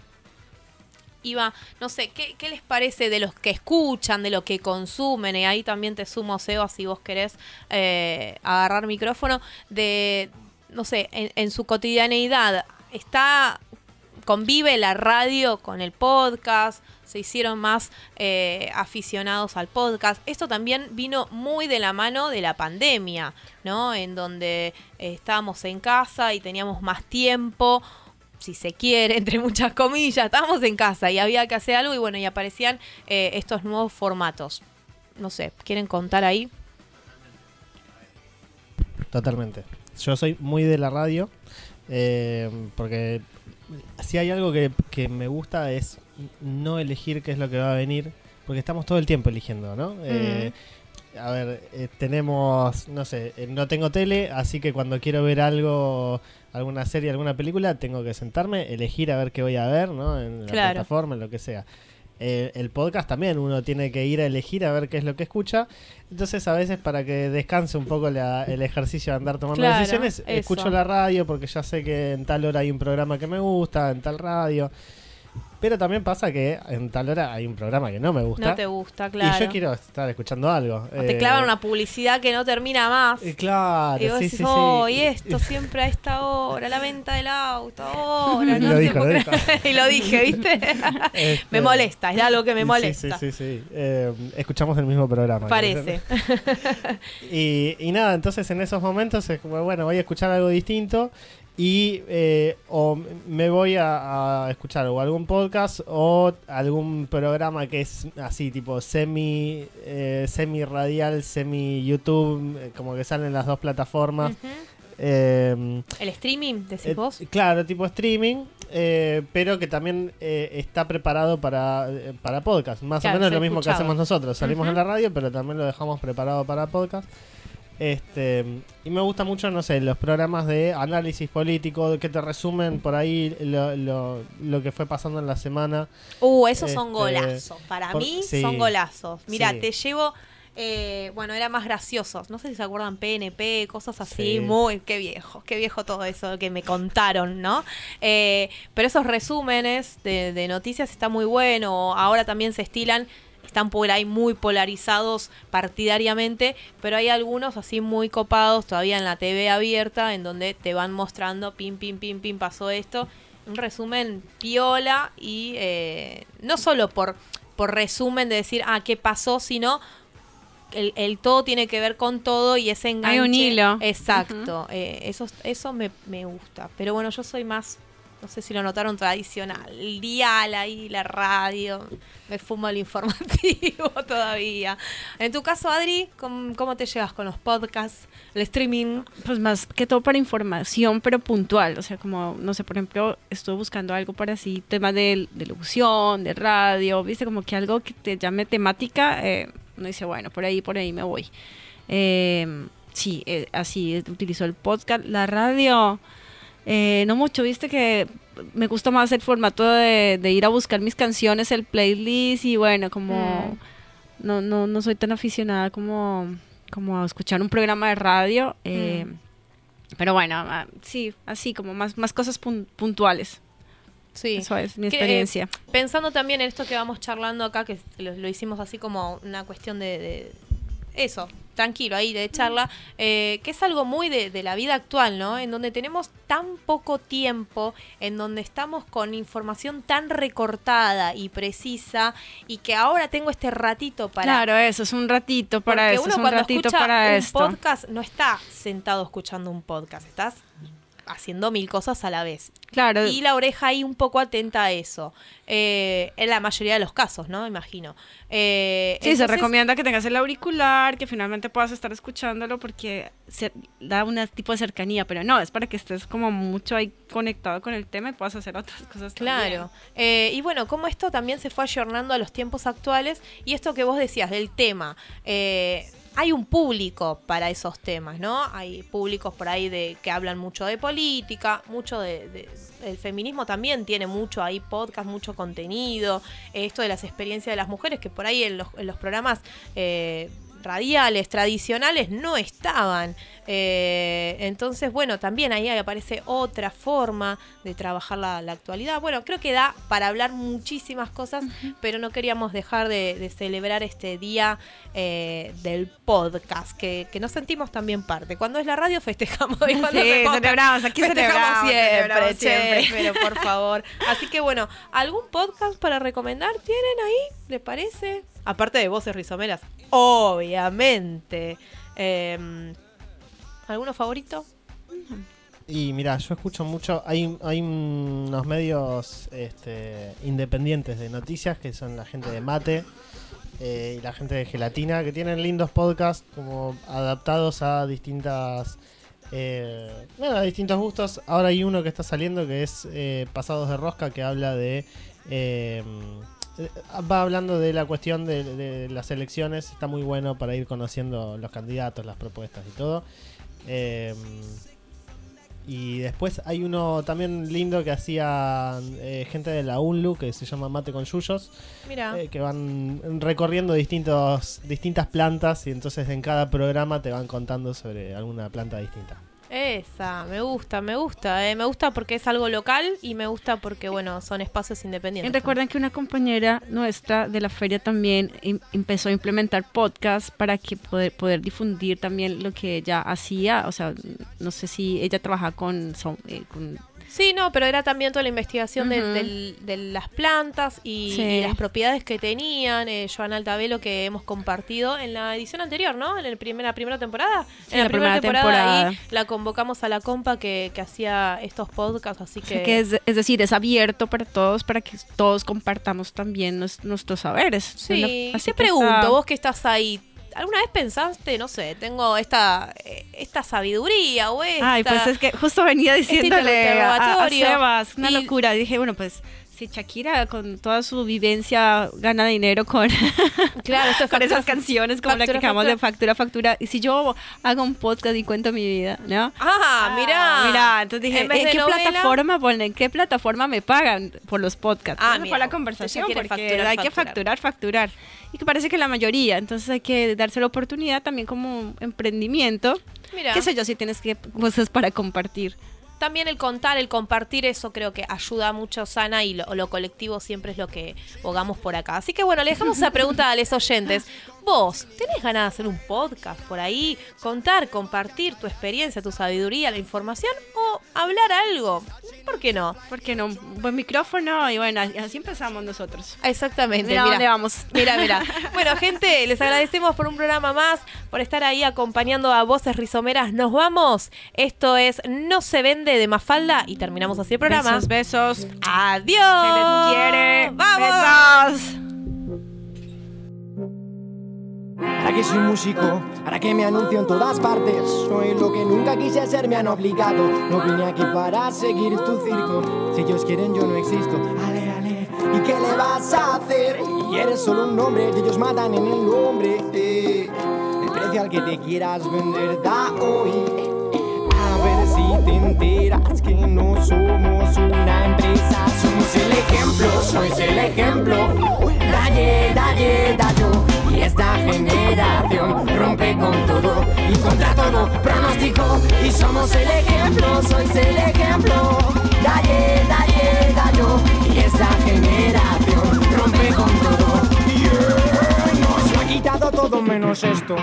Iba, no sé, ¿qué, qué les parece de los que escuchan, de lo que consumen? Y ahí también te sumo, Seba, si vos querés agarrar micrófono, de, no sé, en, su cotidianeidad, ¿está, convive la radio con el podcast? ¿Se hicieron más eh, aficionados al podcast? Esto también vino muy de la mano de la pandemia, ¿no? En donde eh, estábamos en casa y teníamos más tiempo, si se quiere, [laughs] entre muchas comillas, estábamos en casa y había que hacer algo y bueno, y aparecían eh, estos nuevos formatos. No sé, ¿quieren contar ahí? Totalmente. Yo soy muy de la radio, eh, porque si hay algo que, que me gusta es no elegir qué es lo que va a venir, porque estamos todo el tiempo eligiendo, ¿no? Eh, a ver, eh, tenemos, no sé, eh, no tengo tele, así que cuando quiero ver algo, alguna serie, alguna película, tengo que sentarme, elegir a ver qué voy a ver, ¿no? En la Claro. plataforma, en lo que sea. Eh, el podcast también, uno tiene que ir a elegir a ver qué es lo que escucha. Entonces, a veces, para que descanse un poco la- el ejercicio de andar tomando Claro, decisiones, eso. escucho la radio porque ya sé que en tal hora hay un programa que me gusta, en tal radio. Pero también pasa que en tal hora hay un programa que no me gusta. No te gusta, claro. Y yo quiero estar escuchando algo. O te Eh, clavan una publicidad que no termina más. eh, claro, Y vos sí, decís, sí, oh, sí. y esto [laughs] siempre a esta hora, la venta del auto, ahora, [laughs] Y no lo dijo, lo dijo. [laughs] y lo dije, ¿viste? Este, me molesta, es algo que me molesta. Sí, sí, sí. Eh, escuchamos el mismo programa. Parece. Y, y nada, entonces en esos momentos es como, bueno, voy a escuchar algo distinto y eh, o me voy a, a escuchar o algún podcast o algún programa que es así tipo semi eh, semi radial, semi YouTube, eh, como que salen las dos plataformas. Eh, El streaming, decís eh, vos. claro, tipo streaming, eh, pero que también eh, está preparado para, para podcast. Más Claro, o menos lo mismo que hacemos nosotros. Salimos en la radio, pero también lo dejamos preparado para podcast. Este, y me gusta mucho, no sé, los programas de análisis político que te resumen por ahí lo, lo, lo que fue pasando en la semana. Uh, esos son Este, golazos. Para por- mí sí, son golazos. Mira, sí. te llevo. eh, bueno, era más graciosos. No sé si se acuerdan PNP, cosas así. Sí. Muy. Qué viejo. Qué viejo todo eso que me contaron, ¿no? Eh, pero esos resúmenes de, de noticias está muy bueno. Ahora también se estilan. Están por ahí muy polarizados partidariamente, pero hay algunos así muy copados todavía en la TV abierta, en donde te van mostrando, pim, pim, pim, pim, pasó esto. Un resumen piola y eh, no solo por, por resumen de decir, ah, qué pasó, sino el, el todo tiene que ver con todo y ese enganche. Hay un hilo. Exacto. eh, eso eso me, me gusta. Pero bueno, yo soy más, no sé si lo notaron, tradicional. El dial ahí, la radio. Me fumo el informativo [laughs] todavía. En tu caso, Adri, ¿cómo, te llevas con los podcasts, el streaming? Pues más que todo para información, pero puntual. O sea, como, no sé, por ejemplo, estuve buscando algo para así, temas de, de locución, de radio, viste, como que algo que te llame temática. Eh, dice, bueno, por ahí, por ahí me voy. Eh, sí, eh, así utilizo el podcast, la radio. Eh, no mucho, viste que me gusta más el formato de, de ir a buscar mis canciones, el playlist y bueno, como no, no, no soy tan aficionada como, como a escuchar un programa de radio. eh, Pero bueno, ah, sí, así como más, más cosas pun- puntuales. Sí. Eso es mi Que, eh, experiencia. pensando también en esto que vamos charlando acá, que lo, lo hicimos así como una cuestión de, de- eso, tranquilo ahí, de charla, eh, que es algo muy de, de la vida actual, ¿no? En donde tenemos tan poco tiempo, en donde estamos con información tan recortada y precisa, y que ahora tengo este ratito para... claro, eso es un ratito para Porque eso, uno es un cuando ratito escucha para un esto. podcast no está sentado escuchando un podcast, estás haciendo mil cosas a la vez. Claro, Y la oreja ahí un poco atenta a eso. Eh, en la mayoría de los casos, ¿no? Imagino. Eh, sí, se recomienda que tengas el auricular, que finalmente puedas estar escuchándolo porque se da un tipo de cercanía, pero no, es para que estés como mucho ahí conectado con el tema y puedas hacer otras cosas. Claro. Eh, y bueno, como esto también se fue ayornando a los tiempos actuales y esto que vos decías del tema. eh, hay un público para esos temas, ¿no? Hay públicos por ahí de que hablan mucho de política, mucho de, el feminismo también tiene mucho ahí podcast, mucho contenido, esto de las experiencias de las mujeres que por ahí en los, en los programas eh, radiales tradicionales no estaban. Eh, entonces, bueno, también ahí aparece otra forma de trabajar la, la actualidad. Bueno, creo que da para hablar muchísimas cosas, pero no queríamos dejar de, de celebrar este día eh, del podcast, que, que nos sentimos también parte. Cuando es la radio festejamos. y [laughs] cuando Sí, podcast, celebramos, aquí festejamos celebramos, siempre, celebramos siempre. pero por favor. [laughs] Así que bueno, ¿algún podcast para recomendar tienen ahí? ¿Les parece? Aparte de voces rizomeras, obviamente. Eh, ¿Alguno favorito? Y mira, yo escucho mucho, hay, hay unos medios este, independientes de noticias que son la gente de Mate eh, y la gente de Gelatina que tienen lindos podcasts como adaptados a distintas eh, bueno, a distintos gustos. Ahora hay uno que está saliendo que es eh, Pasados de Rosca que habla de eh, va hablando de la cuestión de, de las elecciones. Está muy bueno para ir conociendo los candidatos, las propuestas y todo. Eh, y después hay uno también lindo que hacía eh, gente de la UNLU que se llama Mate con Yuyos, Mira. eh, que van recorriendo distintos, distintas plantas y entonces en cada programa te van contando sobre alguna planta distinta. Esa, me gusta, me gusta, eh, me gusta porque es algo local y me gusta porque, bueno, son espacios independientes. recuerden que una compañera nuestra de la feria también empezó a implementar podcasts para que poder, poder difundir también lo que ella hacía. O sea, no sé si ella trabaja con, son- eh, con Sí, no, pero era también toda la investigación de, las plantas y, Sí. y las propiedades que tenían. Eh, Joana Altavelo, que hemos compartido en la edición anterior, ¿no? En el primer, la primera temporada. Sí, en la, la primera, primera temporada, ahí temporada. la convocamos a la compa que, que hacía estos podcasts, así que... es, es decir, es abierto para todos, para que todos compartamos también nos- nuestros saberes. Sí, así te pregunto, está- vos que estás ahí, ¿alguna vez pensaste, no sé, tengo esta, eh, esta sabiduría o esta... Ay, pues es que justo venía diciéndole a, a. Sebas, una Y- locura. Dije, bueno, pues si Shakira con toda su vivencia gana dinero con, [laughs] Claro, esto es [laughs] con esas factura- canciones como la que factura, acabamos de factura. factura, factura. Y si yo hago un podcast y cuento mi vida, ¿no? Ah, mirá. Mira, entonces dije, En vez ¿en de qué novela- plataforma ponen? ¿Qué plataforma me pagan por los podcasts? Ah, mira, fue la conversación porque facturar, hay que facturar. facturar, facturar. Y que parece que la mayoría, entonces hay que darse la oportunidad también como emprendimiento. Mira. Qué sé yo, si tienes que cosas para compartir. También el contar, el compartir, eso creo que ayuda mucho, Sana, y lo, colectivo siempre es lo que bogamos por acá. Así que bueno, le dejamos esa pregunta a los oyentes. Vos, ¿tenés ganas de hacer un podcast por ahí? Contar, compartir tu experiencia, tu sabiduría, la información o hablar algo. ¿Por qué no? ¿Por qué no? Un buen micrófono y bueno, así empezamos nosotros. Exactamente. Mira mira. dónde vamos. Mira, mira. Bueno, gente, les agradecemos por un programa más, por estar ahí acompañando a Voces Rizomeras. Nos vamos. Esto es No se vende de Mafalda y terminamos así el programa. Besos, besos. Adiós. Se les quiere. ¡Vamos! Besos. Ahora que soy músico, ahora que me anuncio en todas partes, soy lo que nunca quise ser, me han obligado. No vine aquí para seguir tu circo. Si ellos quieren, yo no existo. Ale, ale. ¿Y qué le vas a hacer? Y eres solo un nombre y ellos matan en el nombre. eh. Al que te quieras vender da hoy. A ver si te enteras que no somos una empresa, somos el ejemplo, sois el ejemplo. Dalle, dalle, dallo. Y esta generación rompe con todo y contra todo pronóstico. Y somos el ejemplo, sois el ejemplo. Dalle, dalle, dallo. Y esta generación rompe con todo. Yeah, Nos ha quitado todo menos esto.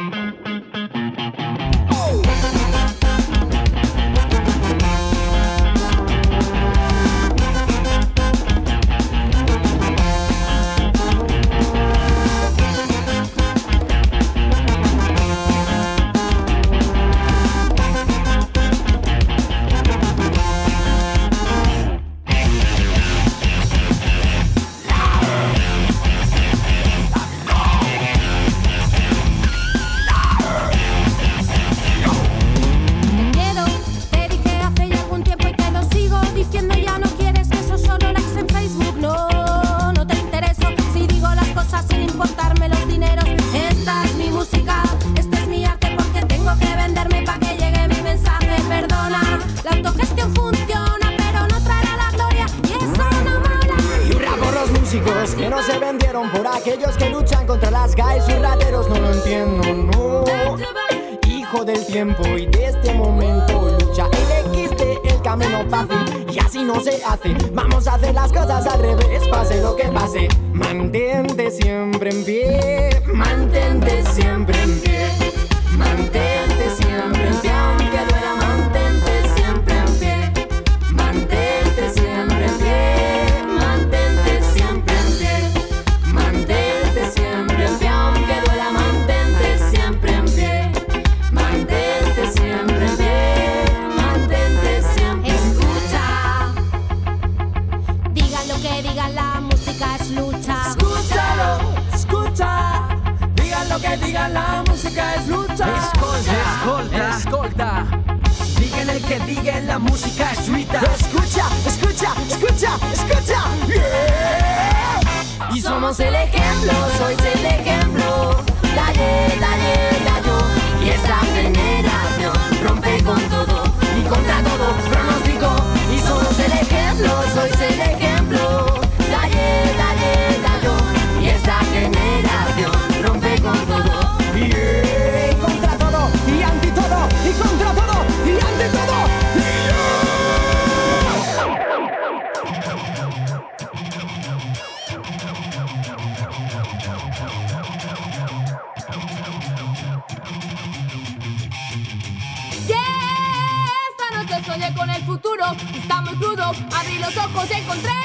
Los ojos encontré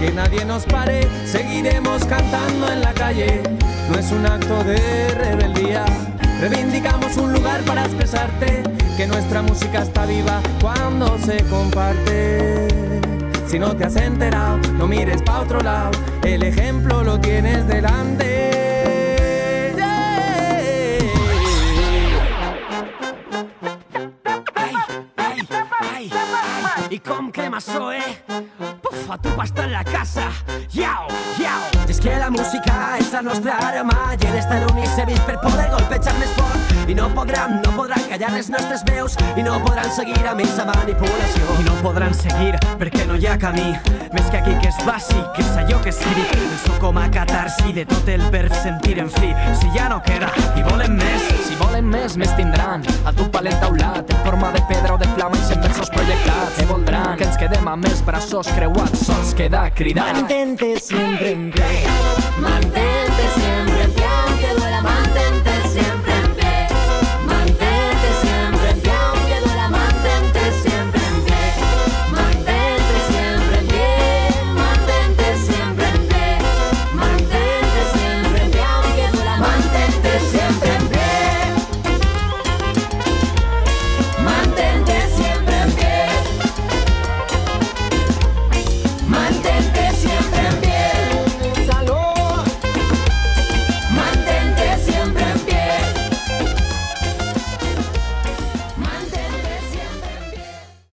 que nadie nos pare, seguiremos cantando en la calle. No es un acto de rebeldía. Reivindicamos un lugar para expresarte, que nuestra música está viva cuando se comparte. Si no te has enterado, no mires pa' otro lado, el ejemplo lo tienes delante. I com crema Zoe Pufa, tu pasta en la casa. Iau, iau I és que la música és la nostra arma I en esta l'únic servit per poder golpejar més fort. I no podran, no podran callar les nostres veus I no podran seguir amb ells manipulació. I no podran seguir perquè no hi ha camí. Més que aquí que és bàsic, que és allò que crit El so com a catarsi de tot el verb sentir en fi. Si ja no queda i volen més Si volen més, més tindran. El tub palent taulat En forma de pedra o de flama i cent versos projectats. Que voldran que ens quedem amb els braços creuats Sols queda cridar Mantente siempre en pie. Mantén